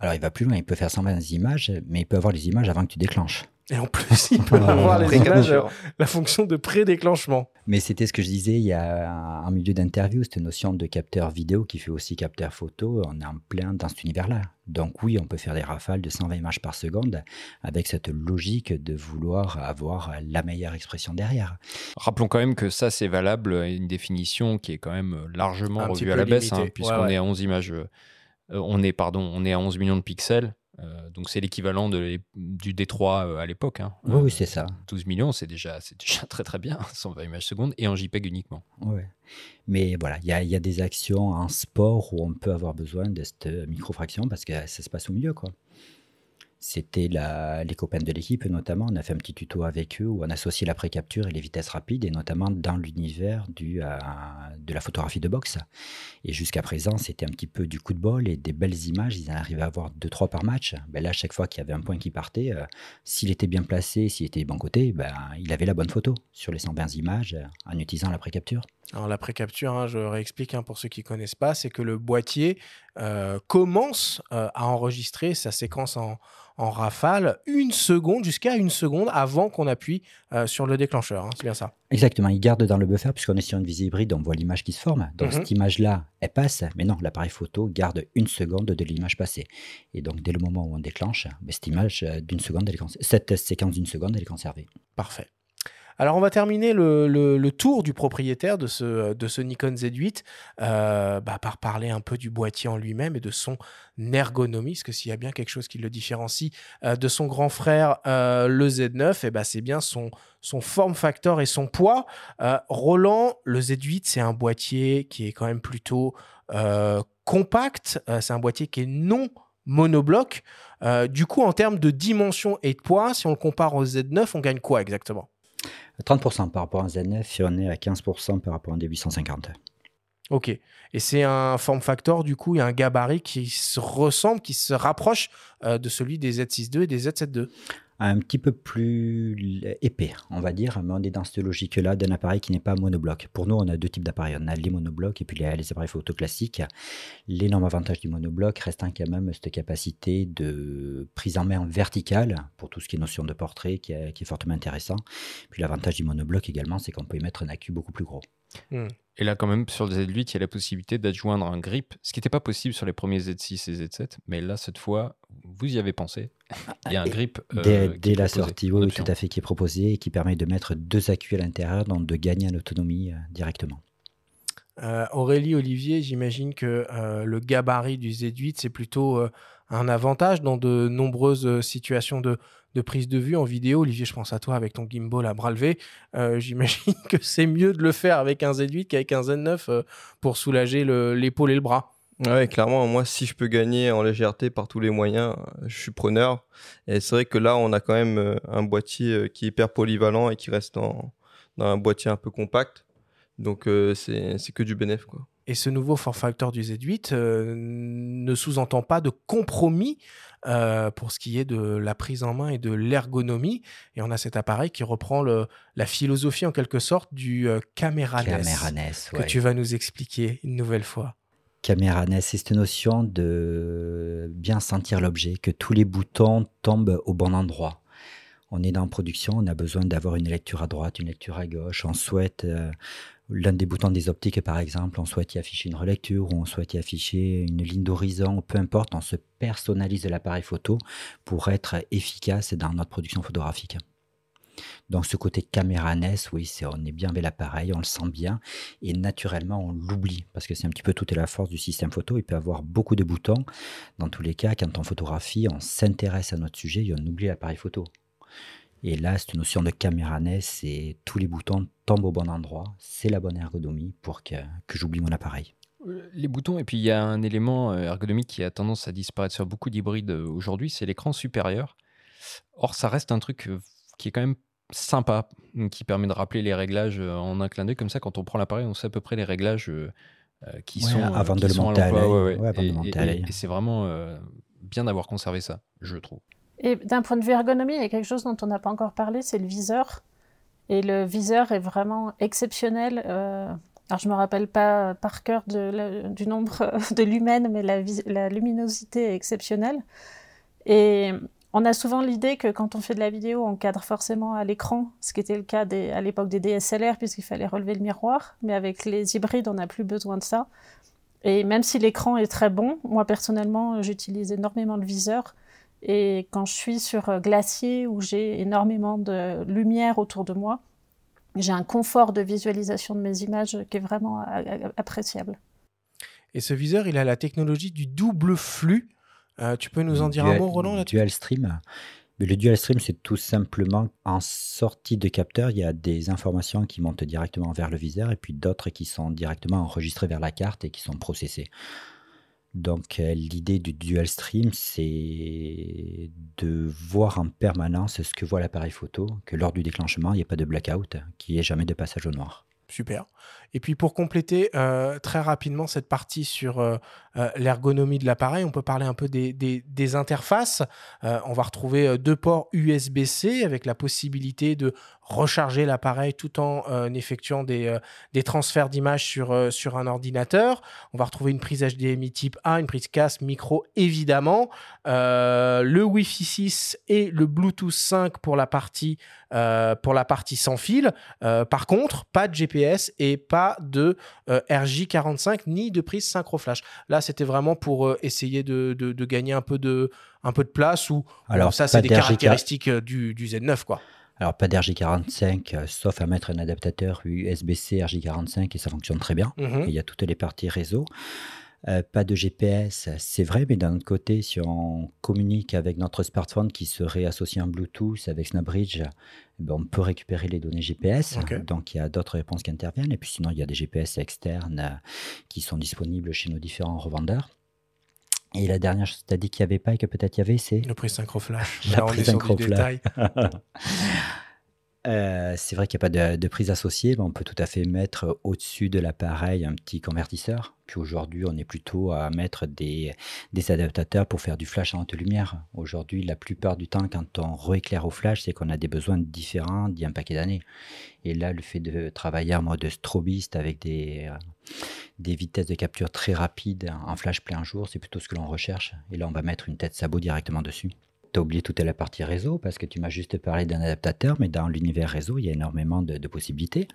Alors il va plus loin, il peut faire 120 images, mais il peut avoir les images avant que tu déclenches. Et en plus, il peut avoir les images, la fonction de pré-déclenchement. Mais c'était ce que je disais il y a un milieu d'interview, cette notion de capteur vidéo qui fait aussi capteur photo. On est en plein dans cet univers-là. Donc oui, on peut faire des rafales de 120 images par seconde avec cette logique de vouloir avoir la meilleure expression derrière. Rappelons quand même que ça, c'est valable à une définition qui est quand même largement revue à la baisse, hein, puisqu'on est à 11 images. Euh, on est, pardon, on est à 11 millions de pixels euh, donc c'est l'équivalent du D3 euh, à l'époque. Hein. Oui, c'est ça. 12 millions, c'est déjà, déjà très très bien, 120 images secondes, et en JPEG uniquement. Oui. Mais voilà, il y, y a, des actions en sport où on peut avoir besoin de cette microfraction parce que ça se passe au milieu. quoi. C'était les copains de l'équipe, notamment. On a fait un petit tuto avec eux où on associait la pré-capture et les vitesses rapides, et notamment dans l'univers euh, de la photographie de boxe. Et jusqu'à présent, c'était un petit peu du coup de bol et des belles images. Ils en arrivaient à avoir 2-3 par match. Ben là, chaque fois qu'il y avait un point qui partait, euh, s'il était bien placé, s'il était du bon côté, ben, il avait la bonne photo sur les 120 images euh, en utilisant la pré-capture. Alors la pré-capture, hein, je réexplique hein, pour ceux qui ne connaissent pas, c'est que le boîtier commence à enregistrer sa séquence en, en rafale une seconde, jusqu'à une seconde avant qu'on appuie euh, sur le déclencheur. Hein, c'est bien ça. Exactement, il garde dans le buffer, puisqu'on est sur une visée hybride, on voit l'image qui se forme. Donc cette mhm. image-là, elle passe, mais non, l'appareil photo garde une seconde de l'image passée. Et donc dès le moment où on déclenche, ben, cette image euh, d'une seconde, elle est cette séquence d'une seconde, elle est conservée. Parfait. Alors, on va terminer le, tour du propriétaire de ce, Nikon Z8 euh, bah, par parler un peu du boîtier en lui-même et de son ergonomie, parce que s'il y a bien quelque chose qui le différencie euh, de son grand frère, euh, le Z9, et eh bah, c'est bien son, son form factor et son poids. Roland, le Z8, c'est un boîtier qui est quand même plutôt compact, c'est un boîtier qui est non monobloc. du coup, en termes de dimension et de poids, si on le compare au Z9, on gagne quoi exactement? 30% par rapport à un Z9 et on est à 15% par rapport à un D850. Ok. Et c'est un form factor, du coup, a un gabarit qui se ressemble, qui se rapproche euh, de celui des Z6 II et des Z7 II un petit peu plus épais, on va dire, mais on est dans cette logique-là d'un appareil qui n'est pas monobloc. Pour nous, on a deux types d'appareils. On a les monoblocs et puis les, appareils photo classiques. L'énorme avantage du monobloc restant quand même cette capacité de prise en main verticale pour tout ce qui est notion de portrait qui est, fortement intéressant. Puis l'avantage du monobloc également, c'est qu'on peut y mettre un accu beaucoup plus gros. Hmm. Et là, quand même, sur le Z8, il y a la possibilité d'adjoindre un grip, ce qui n'était pas possible sur les premiers Z6 et Z7. Mais là, cette fois, vous y avez pensé. Il y a un grip. Euh, dès, la sortie, oui, tout à fait, qui est proposé et qui permet de mettre deux accus à l'intérieur, donc de gagner en autonomie euh, directement. Euh, Aurélie, Olivier, j'imagine que le gabarit du Z8, c'est plutôt un avantage dans de nombreuses situations de, de prise de vue en vidéo. Olivier, je pense à toi avec ton gimbal à bras levé. Euh, j'imagine que c'est mieux de le faire avec un Z8 qu'avec un Z9 euh, pour soulager l'épaule et le bras. Ouais, clairement, moi, si je peux gagner en légèreté par tous les moyens, euh, je suis preneur. Et c'est vrai que là, on a quand même un boîtier qui est hyper polyvalent et qui reste dans, un boîtier un peu compact. Donc, c'est que du bénéf, quoi. Et ce nouveau form factor du Z8 ne sous-entend pas de compromis euh, pour ce qui est de la prise en main et de l'ergonomie. Et on a cet appareil qui reprend le, la philosophie en quelque sorte du euh, caméra NES, que tu vas nous expliquer une nouvelle fois. Caméra NES, c'est cette notion de bien sentir l'objet, que tous les boutons tombent au bon endroit. On est dans production, on a besoin d'avoir une lecture à droite, une lecture à gauche. On souhaite euh, l'un des boutons des optiques, par exemple, on souhaite y afficher une relecture ou on souhaite y afficher une ligne d'horizon, peu importe, on se personnalise l'appareil photo pour être efficace dans notre production photographique. Donc ce côté caméra NES, oui, c'est on est bien avec l'appareil, on le sent bien, et naturellement on l'oublie, parce que c'est un petit peu toute la force du système photo, il peut avoir beaucoup de boutons. Dans tous les cas, quand on photographie, on s'intéresse à notre sujet et on oublie l'appareil photo Et là, cette notion de caméra NES, c'est tous les boutons tombent au bon endroit, c'est la bonne ergonomie pour que, que j'oublie mon appareil. Euh, les boutons, et puis il y a un élément euh, ergonomique qui a tendance à disparaître sur beaucoup d'hybrides euh, aujourd'hui, c'est l'écran supérieur. Or, ça reste un truc qui est quand même sympa, qui permet de rappeler les réglages en un clin d'œil. Comme ça, quand on prend l'appareil, on sait à peu près les réglages qui sont. Avant de le monter à l'œil. Et, c'est vraiment bien d'avoir conservé ça, je trouve. Et d'un point de vue ergonomie, il y a quelque chose dont on n'a pas encore parlé, c'est le viseur. Et le viseur est vraiment exceptionnel. Alors, je me rappelle pas par cœur du nombre de lumens, mais la, luminosité est exceptionnelle. Et on a souvent l'idée que quand on fait de la vidéo, on cadre forcément à l'écran, ce qui était le cas à l'époque des DSLR, puisqu'il fallait relever le miroir. Mais avec les hybrides, on n'a plus besoin de ça. Et même si l'écran est très bon, moi personnellement, j'utilise énormément le viseur. Et quand je suis sur glacier, où j'ai énormément de lumière autour de moi, j'ai un confort de visualisation de mes images qui est vraiment appréciable. Et ce viseur, il a la technologie du double flux. Euh, tu peux nous en dire un mot, Roland Dual stream. Mais le dual stream, c'est tout simplement en sortie de capteur, il y a des informations qui montent directement vers le viseur et puis d'autres qui sont directement enregistrées vers la carte et qui sont processées. Donc euh, l'idée du dual stream, c'est de voir en permanence ce que voit l'appareil photo, que lors du déclenchement, il n'y ait pas de blackout, qu'il n'y ait jamais de passage au noir. Super. Et puis pour compléter euh, très rapidement cette partie sur euh, euh, l'ergonomie de l'appareil, on peut parler un peu des, interfaces. on va retrouver deux ports USB-C avec la possibilité de recharger l'appareil tout en effectuant des, des transferts d'images sur, sur un ordinateur. On va retrouver une prise HDMI type A, une prise casque, micro évidemment, le Wi-Fi 6 et le Bluetooth 5 pour la partie, pour la partie sans fil. par contre, pas de GPS et pas de euh, RJ45 ni de prise synchro flash. Là, c'était vraiment pour euh, essayer de, gagner un peu de, un peu de place ou alors ça, c'est des caractéristiques euh, du, Z9 quoi. Alors, pas d'RJ45, sauf à mettre un adaptateur USB-C RJ45 et ça fonctionne très bien. Mhm. Il y a toutes les parties réseau. Euh, pas de GPS, c'est vrai, mais d'un autre côté, si on communique avec notre smartphone qui serait associé en Bluetooth avec SnapBridge, eh ben, on peut récupérer les données GPS. Donc il y a d'autres réponses qui interviennent. Et puis sinon, il y a des GPS externes euh, qui sont disponibles chez nos différents revendeurs. Et la dernière chose que tu as dit qu'il n'y avait pas et que peut-être il y avait, c'est. Le prix synchro flash. La flash. Euh, c'est vrai qu'il n'y a pas de, prise associée, mais on peut tout à fait mettre au-dessus de l'appareil un petit convertisseur. Puis aujourd'hui, on est plutôt à mettre des, adaptateurs pour faire du flash en haute lumière. Aujourd'hui, la plupart du temps, quand on rééclaire au flash, c'est qu'on a des besoins différents d'il y a un paquet d'années. Et là, le fait de travailler en mode strobiste avec des, euh, des vitesses de capture très rapides en flash plein jour, c'est plutôt ce que l'on recherche. Et là, on va mettre une tête sabot directement dessus as oublié toute la partie réseau parce que tu m'as juste parlé d'un adaptateur, mais dans l'univers réseau, il y a énormément de, possibilités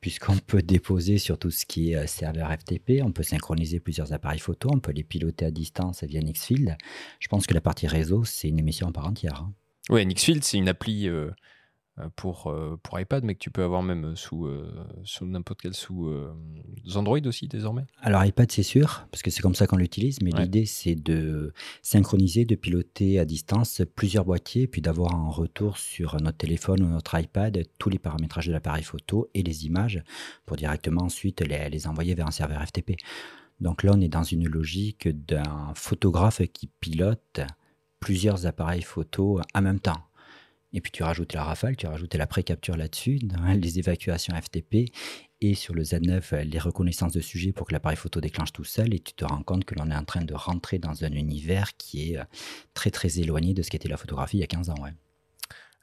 puisqu'on peut déposer sur tout ce qui est euh, serveur FTP, on peut synchroniser plusieurs appareils photo, on peut les piloter à distance via Nixfield. Je pense que la partie réseau, c'est une émission en part entière. Hein. Oui, Nixfield, c'est une appli euh, pour, euh, pour iPad, mais que tu peux avoir même sous, euh, sous n'importe quel sous Android aussi désormais Alors iPad c'est sûr, parce que c'est comme ça qu'on l'utilise, mais l'idée c'est de synchroniser, de piloter à distance plusieurs boîtiers, puis d'avoir en retour sur notre téléphone ou notre iPad tous les paramétrages de l'appareil photo et les images pour directement ensuite les, les envoyer vers un serveur FTP. Donc là on est dans une logique d'un photographe qui pilote plusieurs appareils photo en même temps. Et puis tu rajoutes la rafale, tu rajoutes la pré-capture là-dessus, les évacuations FTP et sur le Z9 les reconnaissances de sujet pour que l'appareil photo déclenche tout seul et tu te rends compte que l'on est en train de rentrer dans un univers qui est euh, très très éloigné de ce qu'était la photographie il y a 15 ans. Ouais.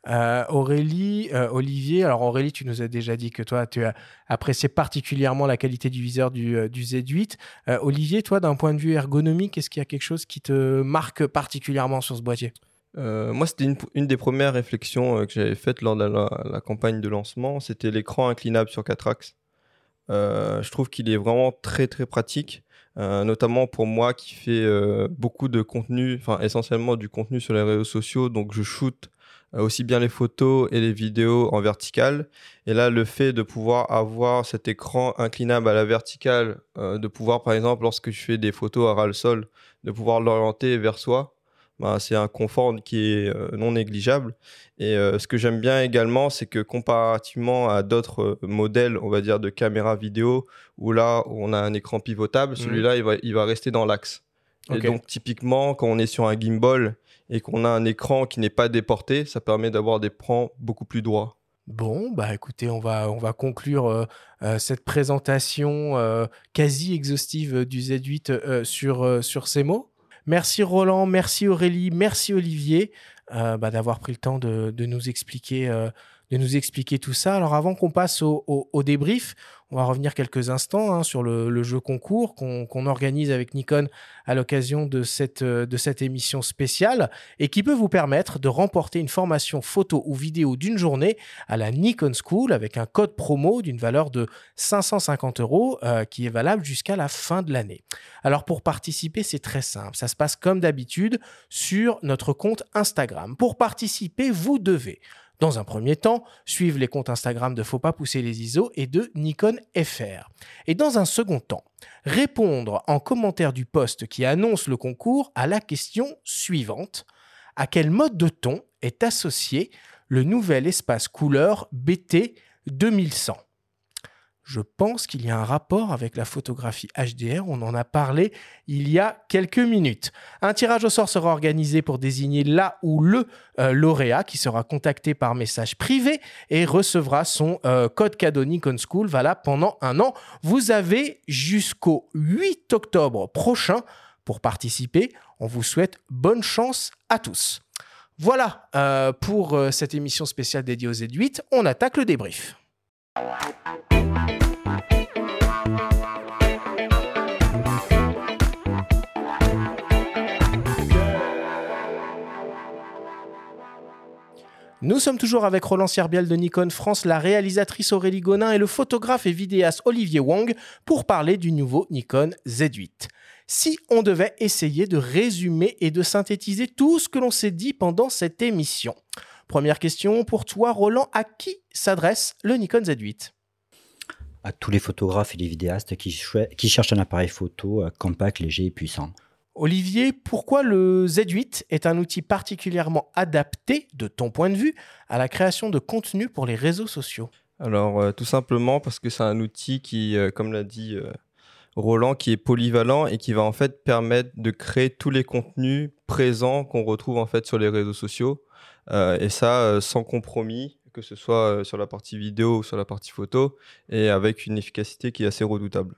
Euh, Aurélie, euh, Olivier, alors Aurélie, tu nous as déjà dit que toi, tu as apprécié particulièrement la qualité du viseur du Z8. Olivier, toi, d'un point de vue ergonomique, est-ce qu'il y a quelque chose qui te marque particulièrement sur ce boîtier? Euh, moi, c'était une, des premières réflexions euh, que j'avais faites lors de la, campagne de lancement. C'était l'écran inclinable sur 4 axes. Euh, je trouve qu'il est vraiment très très pratique, notamment pour moi qui fais beaucoup de contenu, enfin essentiellement du contenu sur les réseaux sociaux. Donc je shoot aussi bien les photos et les vidéos en vertical. Et là, le fait de pouvoir avoir cet écran inclinable à la verticale, de pouvoir par exemple lorsque je fais des photos à ras le sol, de pouvoir l'orienter vers soi, bah, c'est un confort qui est non négligeable. Et ce que j'aime bien également, c'est que comparativement à d'autres modèles, on va dire, de caméra vidéo, où là, on a un écran pivotable, mmh. celui-là, il va, il va rester dans l'axe. Et donc, typiquement, quand on est sur un gimbal et qu'on a un écran qui n'est pas déporté, ça permet d'avoir des plans beaucoup plus droits. Bon, bah écoutez, on va, on va conclure euh, euh, cette présentation euh, quasi exhaustive du Z8 sur, sur ces mots. Merci Roland, merci Aurélie, merci Olivier bah, d'avoir pris le temps de, de nous expliquer de nous expliquer tout ça. Alors avant qu'on passe au, débrief, on va revenir quelques instants hein, sur le, jeu concours qu'on organise avec Nikon à l'occasion de cette, de cette émission spéciale et qui peut vous permettre de remporter une formation photo ou vidéo d'une journée à la Nikon School avec un code promo d'une valeur de 550 euros euh, qui est valable jusqu'à la fin de l'année. Alors pour participer, c'est très simple. Ça se passe comme d'habitude sur notre compte Instagram. Pour participer, vous devez dans un premier temps, suivre les comptes Instagram de Faut pas pousser les ISO et de Nikon FR. Et dans un second temps, répondre en commentaire du post qui annonce le concours à la question suivante. À quel mode de ton est associé le nouvel espace couleur BT 2100 je pense qu'il y a un rapport avec la photographie HDR. On en a parlé il y a quelques minutes. Un tirage au sort sera organisé pour désigner là ou le euh, lauréat qui sera contacté par message privé et recevra son euh, code cadeau Nikon School valable pendant un an. Vous avez jusqu'au 8 octobre prochain pour participer. On vous souhaite bonne chance à tous. Voilà euh, pour cette émission spéciale dédiée aux Z8. On attaque le débrief. Nous sommes toujours avec Roland Sierbiel de Nikon France, la réalisatrice Aurélie Gonin et le photographe et vidéaste Olivier Wang pour parler du nouveau Nikon Z8. Si on devait essayer de résumer et de synthétiser tout ce que l'on s'est dit pendant cette émission. Première question pour toi, Roland, à qui s'adresse le Nikon Z8 À tous les photographes et les vidéastes qui, cherchent un appareil photo euh, compact, léger et puissant. Olivier, pourquoi le Z8 est un outil particulièrement adapté, de ton point de vue, à la création de contenu pour les réseaux sociaux? Alors, euh, tout simplement parce que c'est un outil qui, euh, comme l'a dit euh, Roland, qui est polyvalent et qui va en fait permettre de créer tous les contenus présents qu'on retrouve en fait sur les réseaux sociaux. et ça, sans compromis, que ce soit sur la partie vidéo ou sur la partie photo, et avec une efficacité qui est assez redoutable.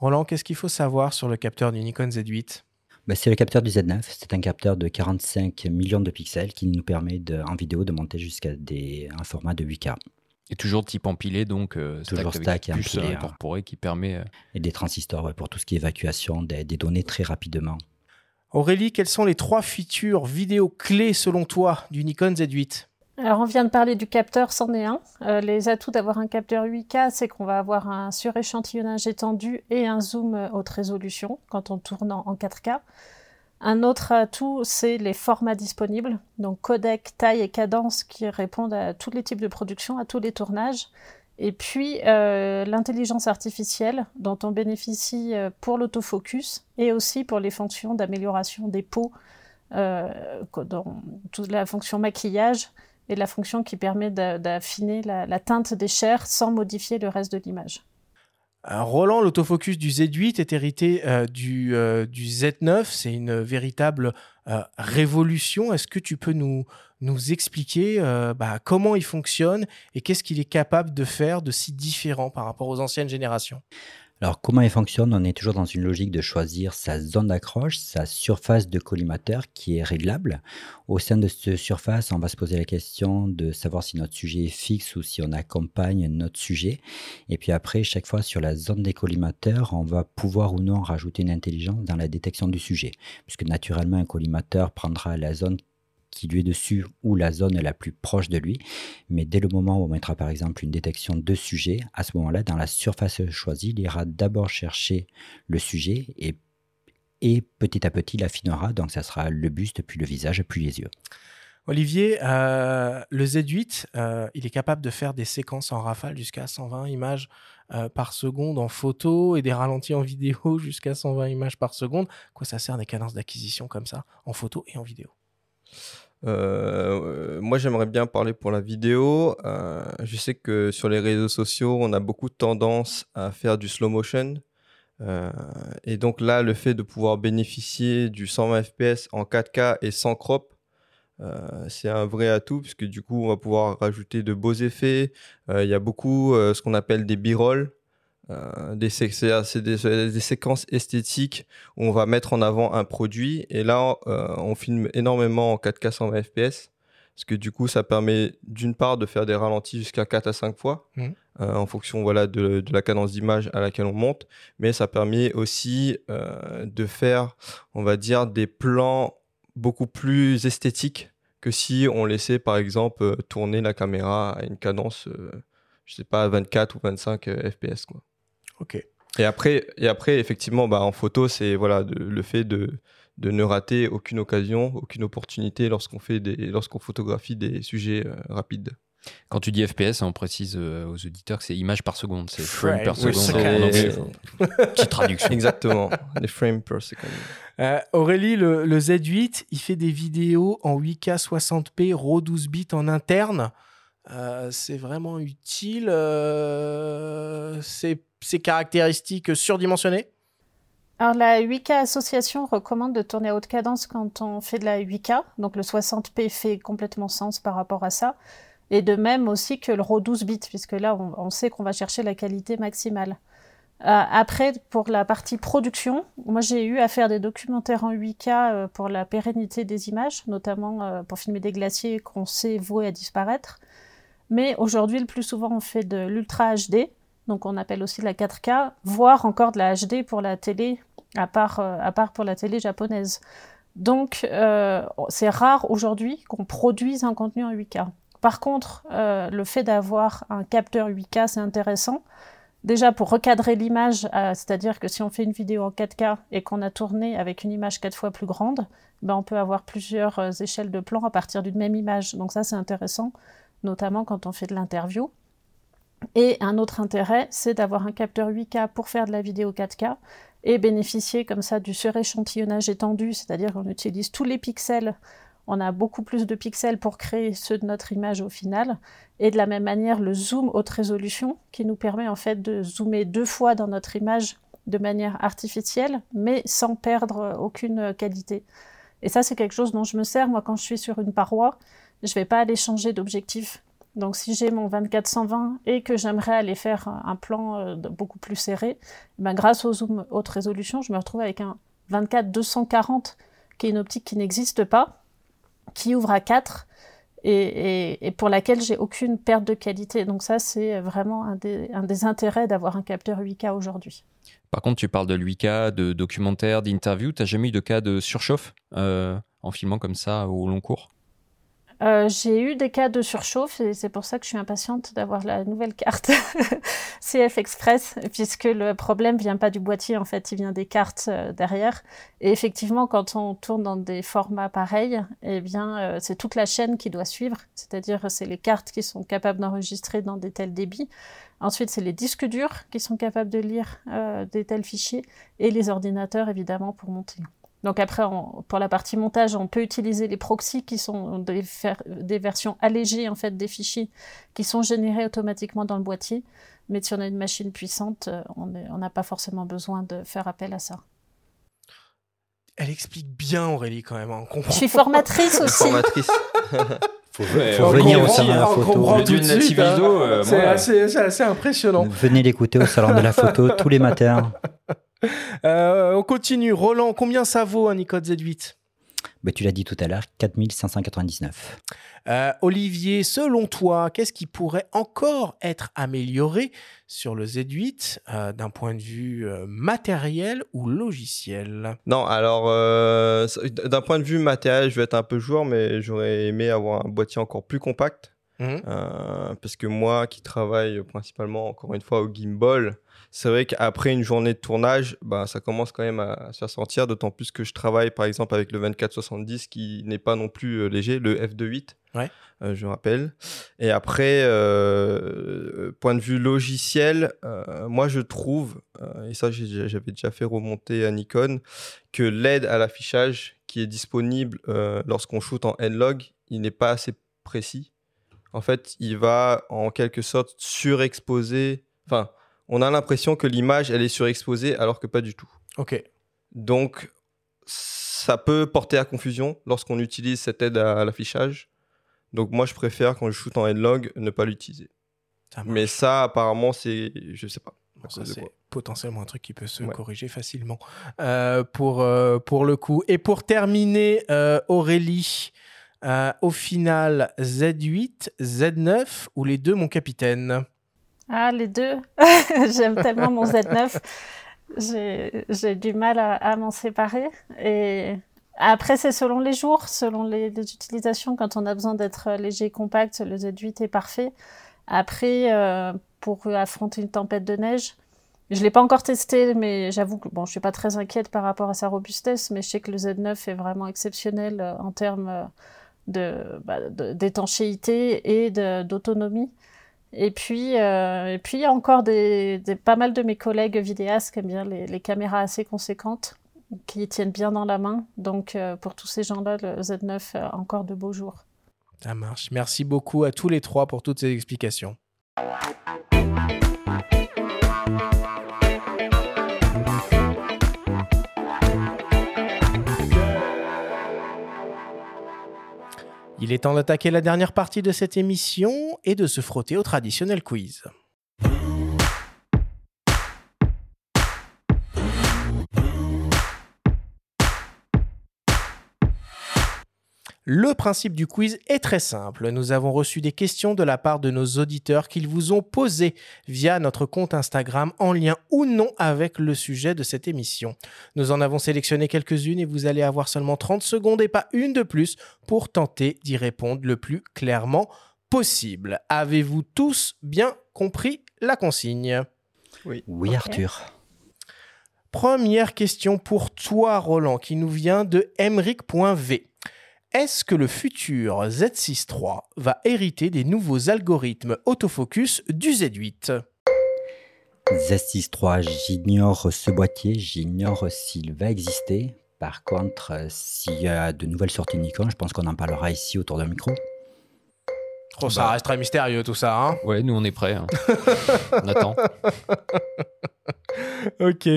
Roland, qu'est-ce qu'il faut savoir sur le capteur du Nikon Z8 bah, c'est le capteur du Z9. C'est un capteur de 45 millions de pixels qui nous permet de, en vidéo de monter jusqu'à un format de 8K. Et toujours type empilé, donc euh, toujours stack, et puce hein. qui permet. Euh, et des transistors pour tout ce qui est évacuation des, des, données très rapidement. Aurélie, quelles sont les trois features vidéo clés selon toi du Nikon Z8 alors, on vient de parler du capteur, c'en est un. Euh, les atouts d'avoir un capteur 8K, c'est qu'on va avoir un suréchantillonnage étendu et un zoom euh, haute résolution quand on tourne en 4K. Un autre atout, c'est les formats disponibles, donc codec, taille et cadence qui répondent à tous les types de production, à tous les tournages. Et puis euh, l'intelligence artificielle dont on bénéficie pour l'autofocus et aussi pour les fonctions d'amélioration des peaux, dans toute la fonction maquillage et la fonction qui permet d'affiner la, teinte des chairs sans modifier le reste de l'image. Roland, l'autofocus du Z8 est hérité euh, du, euh, du, Z9. C'est une véritable euh, révolution. Est-ce que tu peux nous, nous expliquer bah, comment il fonctionne et qu'est-ce qu'il est capable de faire de si différent par rapport aux anciennes générations? Alors comment il fonctionne? On est toujours dans une logique de choisir sa zone d'accroche, sa surface de collimateur qui est réglable. Au sein de cette surface, on va se poser la question de savoir si notre sujet est fixe ou si on accompagne notre sujet. Et puis après, chaque fois sur la zone des collimateurs, on va pouvoir ou non rajouter une intelligence dans la détection du sujet. Puisque naturellement, un collimateur prendra la zone qui lui est dessus ou la zone la plus proche de lui. Mais dès le moment où on mettra par exemple une détection de sujet, à ce moment-là, dans la surface choisie, il ira d'abord chercher le sujet et, et petit à petit l'affinera. Donc ça sera le buste, puis le visage, puis les yeux. Olivier, euh, le Z8, euh, il est capable de faire des séquences en rafale jusqu'à 120 images euh, par seconde en photo et des ralentis en vidéo jusqu'à 120 images par seconde. Quoi ça sert des cadences d'acquisition comme ça en photo et en vidéo? Moi, j'aimerais bien parler pour la vidéo. je sais que sur les réseaux sociaux, on a beaucoup de tendance à faire du slow motion. et donc là, le fait de pouvoir bénéficier du 120 fps en 4K et sans crop, euh, c'est un vrai atout puisque du coup on va pouvoir rajouter de beaux effets. Euh, il y a beaucoup euh, ce qu'on appelle des b-rolls, des, c'est des, des, séquences esthétiques où on va mettre en avant un produit et là on filme énormément en 4K 120 fps parce que du coup ça permet d'une part de faire des ralentis jusqu'à 4 à 5 fois mmh. en fonction voilà de, de la cadence d'image à laquelle on monte mais ça permet aussi de faire on va dire des plans beaucoup plus esthétique que si on laissait par exemple euh, tourner la caméra à une cadence, euh, je sais pas, 24 ou 25 euh, fps. Quoi. Ok. Et après, et après effectivement, bah, en photo, c'est voilà, le fait de, de ne rater aucune occasion, aucune opportunité lorsqu'on fait des, lorsqu'on photographie des sujets rapides. Quand tu dis FPS, on précise aux auditeurs que c'est image par seconde, c'est frame, per seconde Petite traduction. Exactement, les frames per second. Euh, Aurélie, le, Z8, il fait des vidéos en 8K 60p, RAW 12 bits en interne. Euh, c'est vraiment utile. Euh, c'est caractéristiques surdimensionnées alors la 8K Association recommande de tourner à haute cadence quand on fait de la 8K, donc le 60p fait complètement sens par rapport à ça, et de même aussi que le RAW 12 bits, puisque là on sait qu'on va chercher la qualité maximale. Euh, après, pour la partie production, moi j'ai eu à faire des documentaires en 8K euh, pour la pérennité des images, notamment euh, pour filmer des glaciers qu'on sait voués à disparaître. Mais aujourd'hui, le plus souvent, on fait de l'ultra HD, donc on appelle aussi de la 4K, voire encore de la HD pour la télé, à part, à part pour la télé japonaise. Donc c'est rare aujourd'hui qu'on produise un contenu en 8K. Par contre, le fait d'avoir un capteur 8K, c'est intéressant Déjà pour recadrer l'image, euh, c'est-à-dire que si on fait une vidéo en 4K et qu'on a tourné avec une image quatre fois plus grande, ben on peut avoir plusieurs euh, échelles de plans à partir d'une même image. Donc ça c'est intéressant, notamment quand on fait de l'interview. Et un autre intérêt, c'est d'avoir un capteur 8K pour faire de la vidéo 4K et bénéficier comme ça du suréchantillonnage étendu, c'est-à-dire qu'on utilise tous les pixels on a beaucoup plus de pixels pour créer ceux de notre image au final. Et de la même manière, le zoom haute résolution qui nous permet en fait de zoomer deux fois dans notre image de manière artificielle, mais sans perdre aucune qualité. Et ça, c'est quelque chose dont je me sers, moi, quand je suis sur une paroi, je vais pas aller changer d'objectif. Donc, si j'ai mon 24-120 et que j'aimerais aller faire un plan euh, beaucoup plus serré, ben, grâce au zoom haute résolution, je me retrouve avec un 24-240 qui est une optique qui n'existe pas, qui ouvre à 4 et, pour laquelle j'ai aucune perte de qualité. Donc ça, c'est vraiment un des, intérêts d'avoir un capteur 8K aujourd'hui. Par contre, tu parles de 8K, de documentaire, d'interview. Tu n'as jamais eu de cas de surchauffe euh, en filmant comme ça au long cours? Euh, j'ai eu des cas de surchauffe et c'est pour ça que je suis impatiente d'avoir la nouvelle carte CF Express, puisque le problème vient pas du boîtier, en fait, il vient des cartes euh, derrière. Et effectivement, quand on tourne dans des formats pareils, eh bien, euh, c'est toute la chaîne qui doit suivre, c'est-à-dire c'est les cartes qui sont capables d'enregistrer dans des tels débits. Ensuite, c'est les disques durs qui sont capables de lire des tels fichiers et les ordinateurs, évidemment, pour monter. Donc après, pour la partie montage, on peut utiliser les proxys qui sont des, des, versions allégées en fait des fichiers qui sont générés automatiquement dans le boîtier. Mais si on a une machine puissante, on n'a pas forcément besoin de faire appel à ça. Elle explique bien Aurélie quand même. Hein, Je suis formatrice aussi. Formatrice. faut, faut venir au salon de la photo. Hein. Euh, c'est assez impressionnant. Venez l'écouter au salon de la photo tous les matins. Euh, on continue. Roland, combien ça vaut un Nikon Z8 bah, Tu l'as dit tout à l'heure, 4599. Euh, Olivier, selon toi, qu'est-ce qui pourrait encore être amélioré sur le Z8 euh, d'un point de vue matériel ou logiciel? Non, alors d'un point de vue matériel, je vais être un peu joueur, mais j'aurais aimé avoir un boîtier encore plus compact. Euh, parce que moi qui travaille principalement, encore une fois, au gimbal, c'est vrai qu'après une journée de tournage, bah, ça commence quand même à, se faire sentir, d'autant plus que je travaille par exemple avec le 2470 qui n'est pas non plus euh, léger, le f2.8, Ouais. euh, je rappelle. Et après, euh, point de vue logiciel, euh, moi je trouve, euh, et ça j'avais déjà fait remonter à Nikon, que l'aide à l'affichage qui est disponible euh, lorsqu'on shoot en N-Log, il n'est pas assez précis. En fait, il va en quelque sorte surexposer. Enfin, on a l'impression que l'image, elle est surexposée alors que pas du tout. Ok. Donc, ça peut porter à confusion lorsqu'on utilise cette aide à, à l'affichage. Donc, moi, je préfère quand je shoot en N-Log ne pas l'utiliser. Mais ça, apparemment, c'est. Je sais pas. Ça, c'est potentiellement un truc qui peut se Ouais. corriger facilement euh, pour, euh, pour le coup. Et pour terminer, euh, Aurélie, au final, Z8, Z9 ou les deux, mon capitaine? Ah, les deux. J'aime tellement mon Z9. J'ai du mal à, à m'en séparer. Et après, c'est selon les jours, selon les, les utilisations. Quand on a besoin d'être léger et compact, le Z8 est parfait. Après, euh, pour affronter une tempête de neige, je l'ai pas encore testé, mais j'avoue que bon, je suis pas très inquiète par rapport à sa robustesse, mais je sais que le Z9 est vraiment exceptionnel euh, en termes euh, de, bah, de- d'étanchéité et de- d'autonomie. Et puis, euh, et puis, il y a encore des, pas mal de mes collègues vidéastes qui aiment bien les, caméras assez conséquentes, qui tiennent bien dans la main. Donc, euh, pour tous ces gens-là, le Z9 a encore de beaux jours. Ça marche. Merci beaucoup à tous les trois pour toutes ces explications. Il est temps d'attaquer la dernière partie de cette émission et de se frotter au traditionnel quiz. Le principe du quiz est très simple. Nous avons reçu des questions de la part de nos auditeurs qu'ils vous ont posées via notre compte Instagram en lien ou non avec le sujet de cette émission. Nous en avons sélectionné quelques-unes et vous allez avoir seulement 30 secondes et pas une de plus pour tenter d'y répondre le plus clairement possible. Avez-vous tous bien compris la consigne? Oui, Ok. Arthur. Première question pour toi, Roland, qui nous vient de emric.v. Est-ce que le futur Z6 III va hériter des nouveaux algorithmes autofocus du Z8 Z6 III, j'ignore ce boîtier, j'ignore s'il va exister. Par contre, euh, s'il y a de nouvelles sorties Nikon, je pense qu'on en parlera ici autour d'un micro. Oh, ça Bah. reste très mystérieux tout ça, hein Ouais, nous on est prêts. hein. on attend. Ok.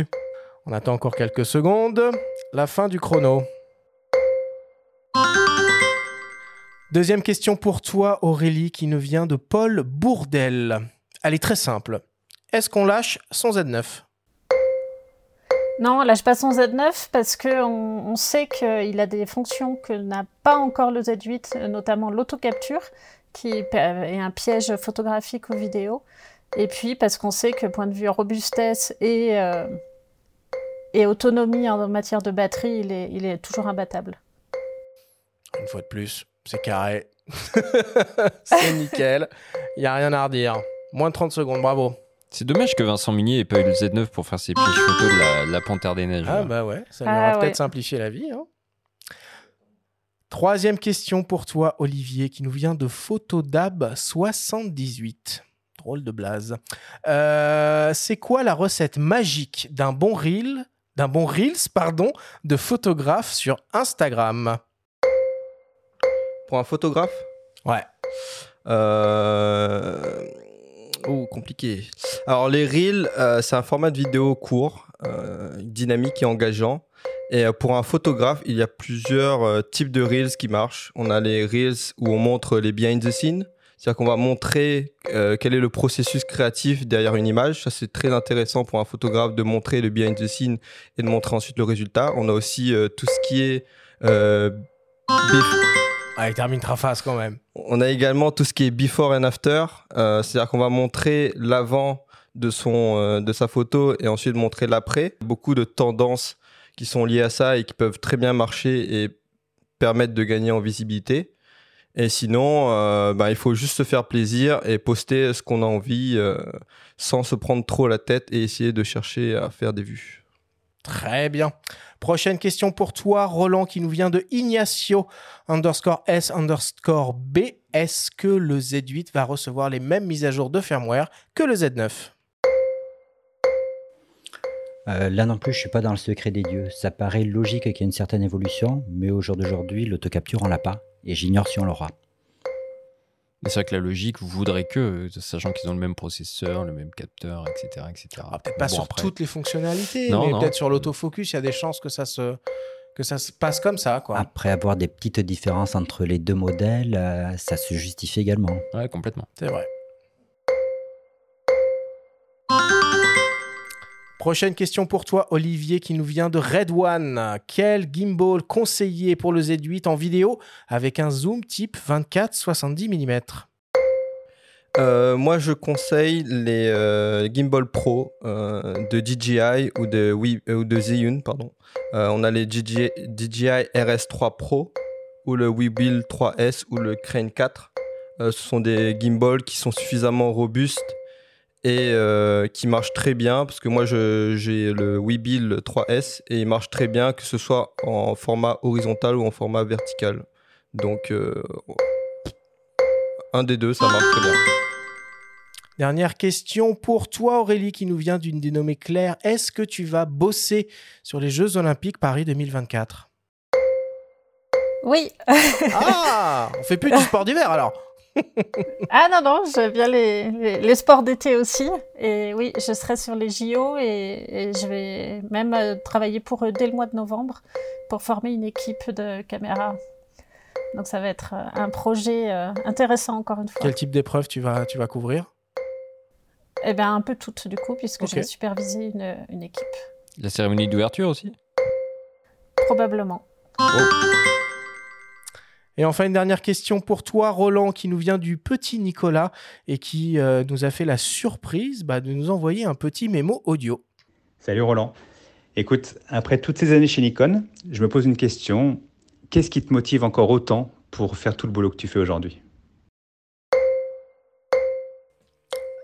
On attend encore quelques secondes. La fin du chrono. Deuxième question pour toi, Aurélie, qui nous vient de Paul Bourdel. Elle est très simple. Est-ce qu'on lâche son Z9 Non, on lâche pas son Z9 parce que on, on sait qu'il a des fonctions que n'a pas encore le Z8, euh, notamment l'autocapture, qui est un piège photographique aux vidéos. Et puis parce qu'on sait que point de vue robustesse et, euh, et autonomie en matière de batterie, il est, il est toujours imbattable. Une fois de plus, c'est carré. c'est nickel. Il n'y a rien à redire. Moins de 30 secondes, bravo. C'est dommage que Vincent Munier ait pas eu le Z9 pour faire ses pièges photos de la, Panthère des Neiges. Ah bah ouais, ça lui Ah aura peut-être ouais. simplifié la vie. hein. Troisième question pour toi, Olivier, qui nous vient de Photodab78. Drôle de blaze. Euh, c'est quoi la recette magique d'un bon reel, d'un bon reels, pardon, de photographe sur Instagram? Pour un photographe Ouais. Euh... Oh, compliqué. Alors, les Reels, euh, c'est un format de vidéo court, euh, dynamique et engageant. Et euh, pour un photographe, il y a plusieurs types de Reels qui marchent. On a les Reels où on montre les behind the scenes. C'est-à-dire qu'on va montrer euh, quel est le processus créatif derrière une image. Ça, c'est très intéressant pour un photographe de montrer le behind the scene et de montrer ensuite le résultat. On a aussi euh, tout ce qui est euh, Ah, il termine quand même. on a également tout ce qui est before and after, euh, c'est-à-dire qu'on va montrer l'avant de, son, euh, de sa photo et ensuite montrer l'après. Beaucoup de tendances qui sont liées à ça et qui peuvent très bien marcher et permettre de gagner en visibilité. Et sinon, euh, bah, il faut juste se faire plaisir et poster ce qu'on a envie euh, sans se prendre trop la tête et essayer de chercher à faire des vues. Très bien. Prochaine question pour toi, Roland, qui nous vient de Ignacio underscore S underscore B. Est-ce que le Z8 va recevoir les mêmes mises à jour de firmware que le Z9 Euh, là non plus, je suis pas dans le secret des dieux. Ça paraît logique qu'il y ait une certaine évolution, mais au jour d'aujourd'hui, l'autocapture, on l'a pas. Et j'ignore si on l'aura. C'est vrai que la logique voudrait que, sachant qu'ils ont le même processeur, le même capteur, etc. etc. Ah, Peut-être pas Bon, sur après- toutes les fonctionnalités, Non, mais non. peut-être sur l'autofocus, il y a des chances que ça se, que ça se passe comme ça. Quoi. Après avoir des petites différences entre les deux modèles, euh, ça se justifie également. Ouais, complètement. C'est vrai. Prochaine question pour toi, Olivier, qui nous vient de Red One. Quel gimbal conseillé pour le Z8 en vidéo avec un zoom type 24-70 mm Euh, moi, je conseille les euh, Gimbal Pro euh, de DJI ou de, euh, ou de on a les DJI, DJI RS3 Pro ou le Weebill 3S ou le Crane 4. Euh, ce sont des gimbals qui sont suffisamment robustes et euh, qui marchent très bien parce que moi j'ai le Weebill 3S et il marche très bien que ce soit en format horizontal ou en format vertical. Donc euh, un des deux, ça marche très bien. Dernière question pour toi, Aurélie, qui nous vient d'une dénommée Claire. Est-ce que tu vas bosser sur les Jeux Olympiques Paris 2024 Oui. Ah On fait plus du sport d'hiver alors Ah non, non, j'aime bien les, les, les sports d'été aussi. Et oui, je serai sur les JO et, et je vais même euh, travailler pour eux dès le mois de novembre pour former une équipe de caméras. Donc ça va être euh, un projet euh, intéressant encore une fois. Quel type d'épreuve tu vas, tu vas couvrir? Eh bien, un peu toutes du coup, puisque Ok. je vais superviser une, une équipe. La cérémonie d'ouverture aussi? Probablement. Et enfin, une dernière question pour toi, Roland, qui nous vient du petit Nicolas et qui euh, nous a fait la surprise bah, de nous envoyer un petit mémo audio. Salut Roland. Écoute, après toutes ces années chez Nikon, je me pose une question. Qu'est-ce qui te motive encore autant pour faire tout le boulot que tu fais aujourd'hui?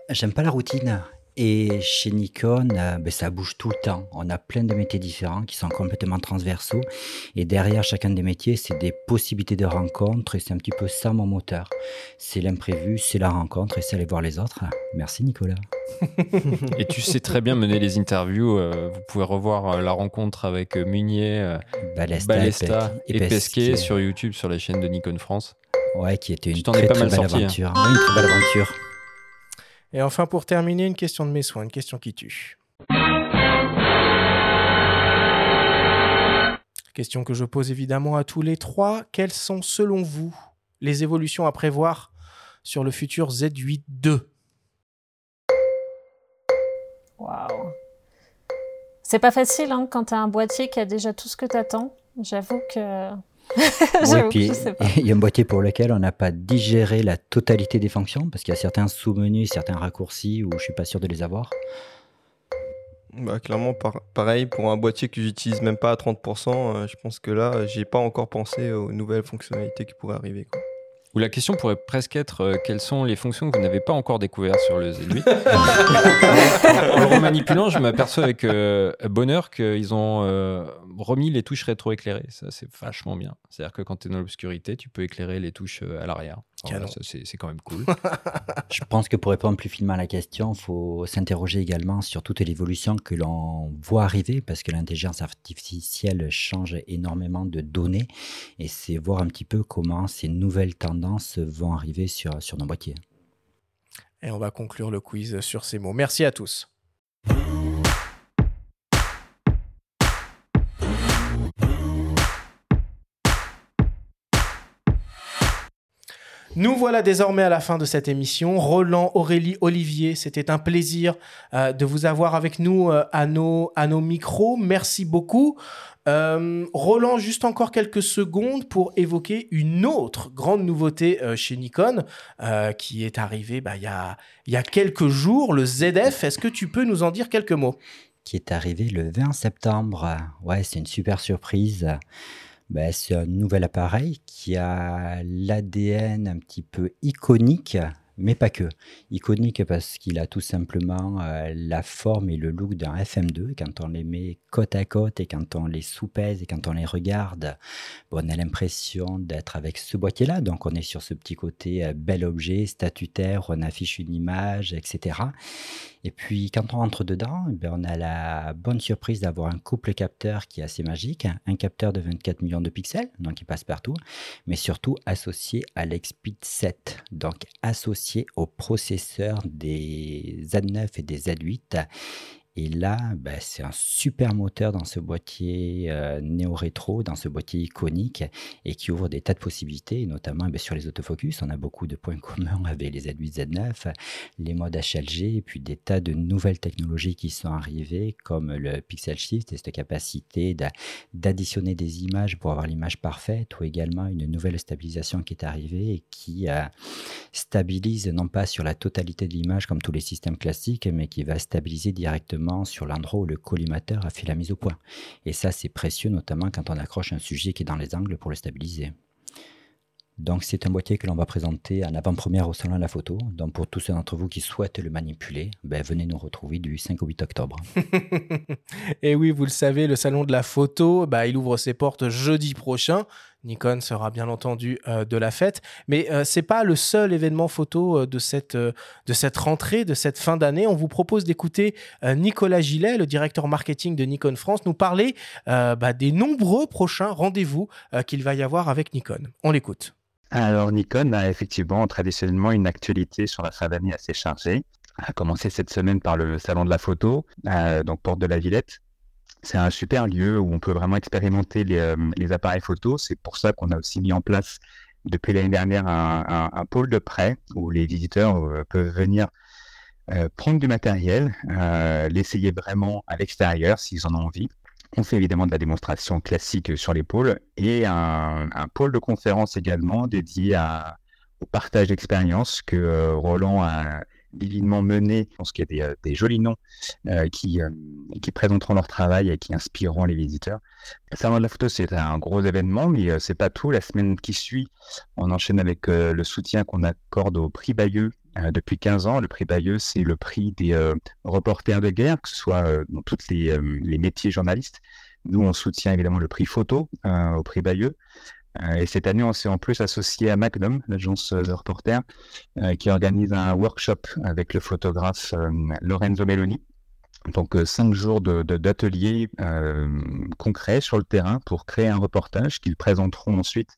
J'aime pas la routine. Et chez Nikon, euh, ben, ça bouge tout le temps. On a plein de métiers différents qui sont complètement transversaux. Et derrière chacun des métiers, c'est des possibilités de rencontres. Et c'est un petit peu ça mon moteur. C'est l'imprévu, c'est la rencontre et c'est aller voir les autres. Merci Nicolas. Et tu sais très bien mener les interviews. euh, vous pouvez revoir euh, la rencontre avec Munier, Balesta, Balesta et et Pesquet. Sur YouTube, sur la chaîne de Nikon France. Ouais, qui était une très, très mal belle hein. aventure. Ouais, une très belle aventure. Et enfin, pour terminer, une question de mes soins, une question qui tue. Question que je pose évidemment à tous les trois. Quelles sont, selon vous, les évolutions à prévoir sur le futur Z8 II Waouh. C'est pas facile hein, quand t'as un boîtier qui a déjà tout ce que t'attends. J'avoue que. Puis je sais pas. il y a un boîtier pour lequel on n'a pas digéré la totalité des fonctions, parce qu'il y a certains sous-menus, certains raccourcis où je suis pas sûr de les avoir. Bah, clairement, par- pareil, pour un boîtier que j'utilise même pas à 30%, euh, je pense que là, j'ai pas encore pensé aux nouvelles fonctionnalités qui pourraient arriver. quoi. Ou la question pourrait presque être euh, quelles sont les fonctions que vous n'avez pas encore découvertes sur le Z8 En le remanipulant, je m'aperçois avec euh, bonheur qu'ils ont euh, remis les touches rétroéclairées. Ça, c'est vachement bien. C'est-à-dire que quand tu es dans l'obscurité, tu peux éclairer les touches à l'arrière. Ça, c'est c'est quand même cool. Je pense que pour répondre plus finement à la question, il faut s'interroger également sur toute l'évolution que l'on voit arriver, parce que l'intelligence artificielle change énormément de données, et c'est voir un petit peu comment ces nouvelles tendances vont arriver sur, sur nos boîtiers. Et on va conclure le quiz sur ces mots. Merci à tous. Nous voilà désormais à la fin de cette émission. Roland, Aurélie, Olivier, c'était un plaisir euh, de vous avoir avec nous euh, à, nos, à nos micros. Merci beaucoup. Euh, Roland, juste encore quelques secondes pour évoquer une autre grande nouveauté chez Nikon qui est arrivée bah, il y, a, y a quelques jours, le ZF. Est-ce que tu peux nous en dire quelques mots? Qui est arrivé le 20 septembre. Ouais, c'est une super surprise. Ben, C'est un nouvel appareil qui a l'ADN un petit peu iconique mais pas que. Iconique parce qu'il a tout simplement euh, la forme et le look d'un FM2. Quand on les met côte à côte et quand on les soupèse et quand on les regarde, on a l'impression d'être avec ce boîtier-là. Donc on est sur ce petit côté euh, bel objet, statutaire, on affiche une image, etc. Et puis quand on rentre dedans, eh on a la bonne surprise d'avoir un couple capteur qui est assez magique, un capteur de 24 millions de pixels, donc il passe partout, mais surtout associé à l'Expeed 7, donc associé au processeur des Z9 et des Z8 et là, bah, c'est un super moteur dans ce boîtier euh, néo-rétro, dans ce boîtier iconique, et qui ouvre des tas de possibilités, notamment bah, sur les autofocus. On a beaucoup de points communs avec les Z8, Z9, les modes HLG, et puis des tas de nouvelles technologies qui sont arrivées, comme le Pixel Shift et cette capacité d'additionner des images pour avoir l'image parfaite, ou également une nouvelle stabilisation qui est arrivée et qui euh, stabilise non pas sur la totalité de l'image comme tous les systèmes classiques, mais qui va stabiliser directement sur l'endroit où le collimateur a fait la mise au point. Et ça, c'est précieux, notamment quand on accroche un sujet qui est dans les angles pour le stabiliser. Donc c'est un boîtier que l'on va présenter en avant-première au Salon de la Photo. Donc pour tous ceux d'entre vous qui souhaitent le manipuler, ben, venez nous retrouver du 5 au 8 octobre. Et oui, vous le savez, le Salon de la Photo, bah, il ouvre ses portes jeudi prochain. Nikon sera bien entendu euh, de la fête, mais euh, c'est pas le seul événement photo euh, de cette de cette rentrée, de cette fin d'année. On vous propose d'écouter Nicolas Gillet, le directeur marketing de Nikon France, nous parler bah, des nombreux prochains rendez-vous qu'il va y avoir avec Nikon. On l'écoute. Alors Nikon a effectivement traditionnellement une actualité sur la fin d'année assez chargée. A commencé cette semaine par le salon de la photo, donc porte de la Villette, c'est un super lieu où on peut vraiment expérimenter les, euh, appareils photo. C'est pour ça qu'on a aussi mis en place depuis l'année dernière un, pôle de prêt où les visiteurs euh, peuvent venir euh, prendre du matériel, l'essayer vraiment à l'extérieur s'ils en ont envie. On fait évidemment de la démonstration classique sur les pôles et un, pôle de conférence également dédié au partage d'expérience que Roland a divinement menés. Je pense qu'il y a des, euh, des jolis noms euh, qui, euh, qui présenteront leur travail et qui inspireront les visiteurs. Le salon de la photo, c'est un gros événement, mais c'est pas tout. La semaine qui suit, on enchaîne avec le soutien qu'on accorde au prix Bayeux depuis 15 ans. Le prix Bayeux, c'est le prix des reporters de guerre, que ce soit dans tous les, les, métiers journalistes. Nous, on soutient évidemment le prix photo au prix Bayeux. Euh, et cette année, on s'est en plus associé à Magnum, l'agence de reporters, euh, qui organise un workshop avec le photographe euh, Lorenzo Meloni. Donc, cinq jours d'ateliers concrets sur le terrain pour créer un reportage qu'ils présenteront ensuite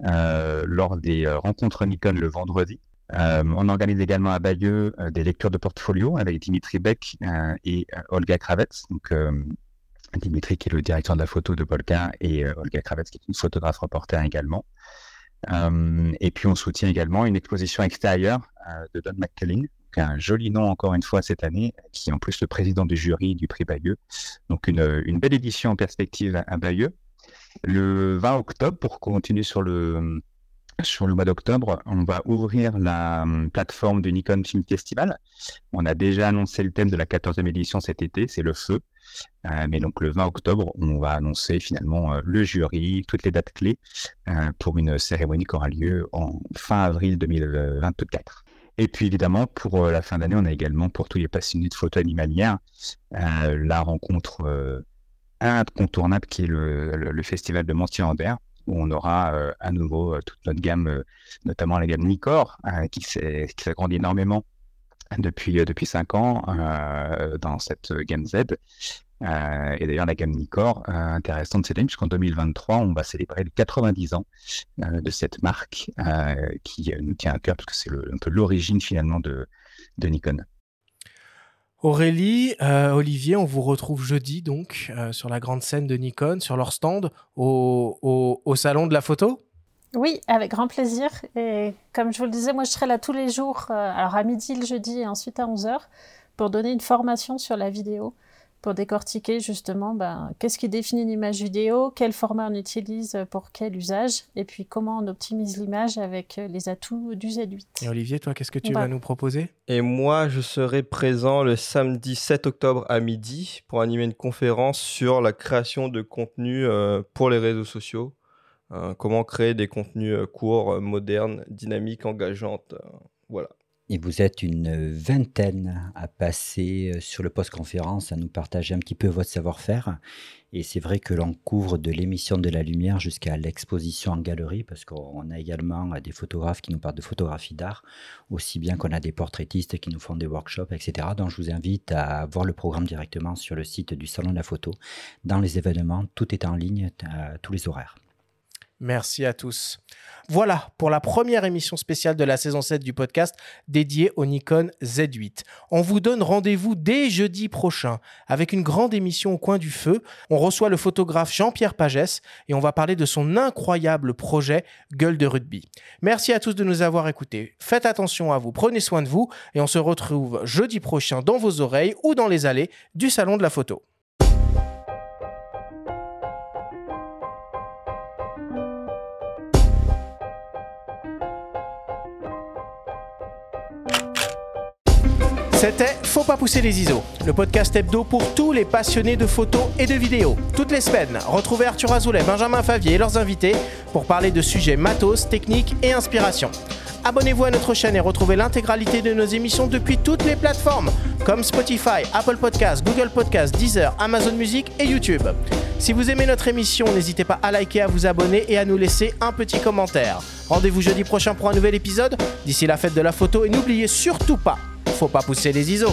lors des rencontres Nikon le vendredi. on organise également à Bayeux des lectures de portfolio avec Dimitri Beck et Olga Kravets, Dimitri qui est le directeur de la photo de Polka et euh, Olga Kravets qui est une photographe reporter également. Euh, et puis on soutient également une exposition extérieure euh, de Don McCullin, un joli nom encore une fois cette année, qui est en plus le président du jury du prix Bayeux. Donc une belle édition en perspective à, Bayeux. Le 20 octobre, pour continuer sur le, sur le mois d'octobre, on va ouvrir la plateforme du Nikon Film Festival. On a déjà annoncé le thème de la 14e édition cet été, c'est le feu. Euh, mais donc le 20 octobre, on va annoncer finalement euh, le jury, toutes les dates clés euh, pour une cérémonie qui aura lieu en fin avril 2024. Et puis évidemment, pour la fin d'année, on a également pour tous les passionnés de photo animalière la rencontre incontournable qui est le, festival de Montier-en-Der, où on aura à nouveau toute notre gamme, notamment la gamme Nikkor, qui s'agrandit énormément depuis, depuis 5 ans dans cette gamme Z. Euh, et d'ailleurs, la gamme Nikkor, euh, intéressante cette année, puisqu'en 2023, on va célébrer les 90 ans euh, de cette marque qui nous tient à cœur, parce que c'est un peu l'origine finalement de, de Nikon. Aurélie, Olivier, on vous retrouve jeudi donc sur la grande scène de Nikon, sur leur stand au, salon de la photo Oui, avec grand plaisir. Et comme je vous le disais, moi je serai là tous les jours, alors à midi le jeudi et ensuite à 11h, pour donner une formation sur la vidéo pour décortiquer justement ben, qu'est-ce qui définit une image vidéo, quel format on utilise pour quel usage, et puis comment on optimise l'image avec les atouts du Z8. Et Olivier, toi, qu'est-ce que tu vas nous proposer? Et moi, je serai présent le samedi 7 octobre à midi pour animer une conférence sur la création de contenu euh, pour les réseaux sociaux. comment créer des contenus courts, modernes, dynamiques, engageantes. voilà. Et vous êtes une vingtaine à passer sur le post-conférence, à nous partager un petit peu votre savoir-faire. Et c'est vrai que l'on couvre de l'émission de la lumière jusqu'à l'exposition en galerie, parce qu'on a également des photographes qui nous parlent de photographie d'art, aussi bien qu'on a des portraitistes qui nous font des workshops, etc. Donc je vous invite à voir le programme directement sur le site du Salon de la Photo. Dans les événements, tout est en ligne, tous les horaires. Merci à tous. Voilà pour la première émission spéciale de la saison 7 du podcast dédiée au Nikon Z8. On vous donne rendez-vous dès jeudi prochain avec une grande émission au coin du feu. On reçoit le photographe Jean-Pierre Pagès et on va parler de son incroyable projet Gueule de rugby. Merci à tous de nous avoir écoutés. Faites attention à vous, prenez soin de vous et on se retrouve jeudi prochain dans vos oreilles ou dans les allées du salon de la photo. C'était Faut pas pousser les ISO, le podcast hebdo pour tous les passionnés de photos et de vidéos. Toutes les semaines, retrouvez Arthur Azoulay, Benjamin Favier et leurs invités pour parler de sujets matos, techniques et inspiration. Abonnez-vous à notre chaîne et retrouvez l'intégralité de nos émissions depuis toutes les plateformes comme Spotify, Apple Podcasts, Google Podcasts, Deezer, Amazon Music et YouTube. Si vous aimez notre émission, n'hésitez pas à liker, à vous abonner et à nous laisser un petit commentaire. Rendez-vous jeudi prochain pour un nouvel épisode. D'ici la fête de la photo et n'oubliez surtout pas faut pas pousser les ISO.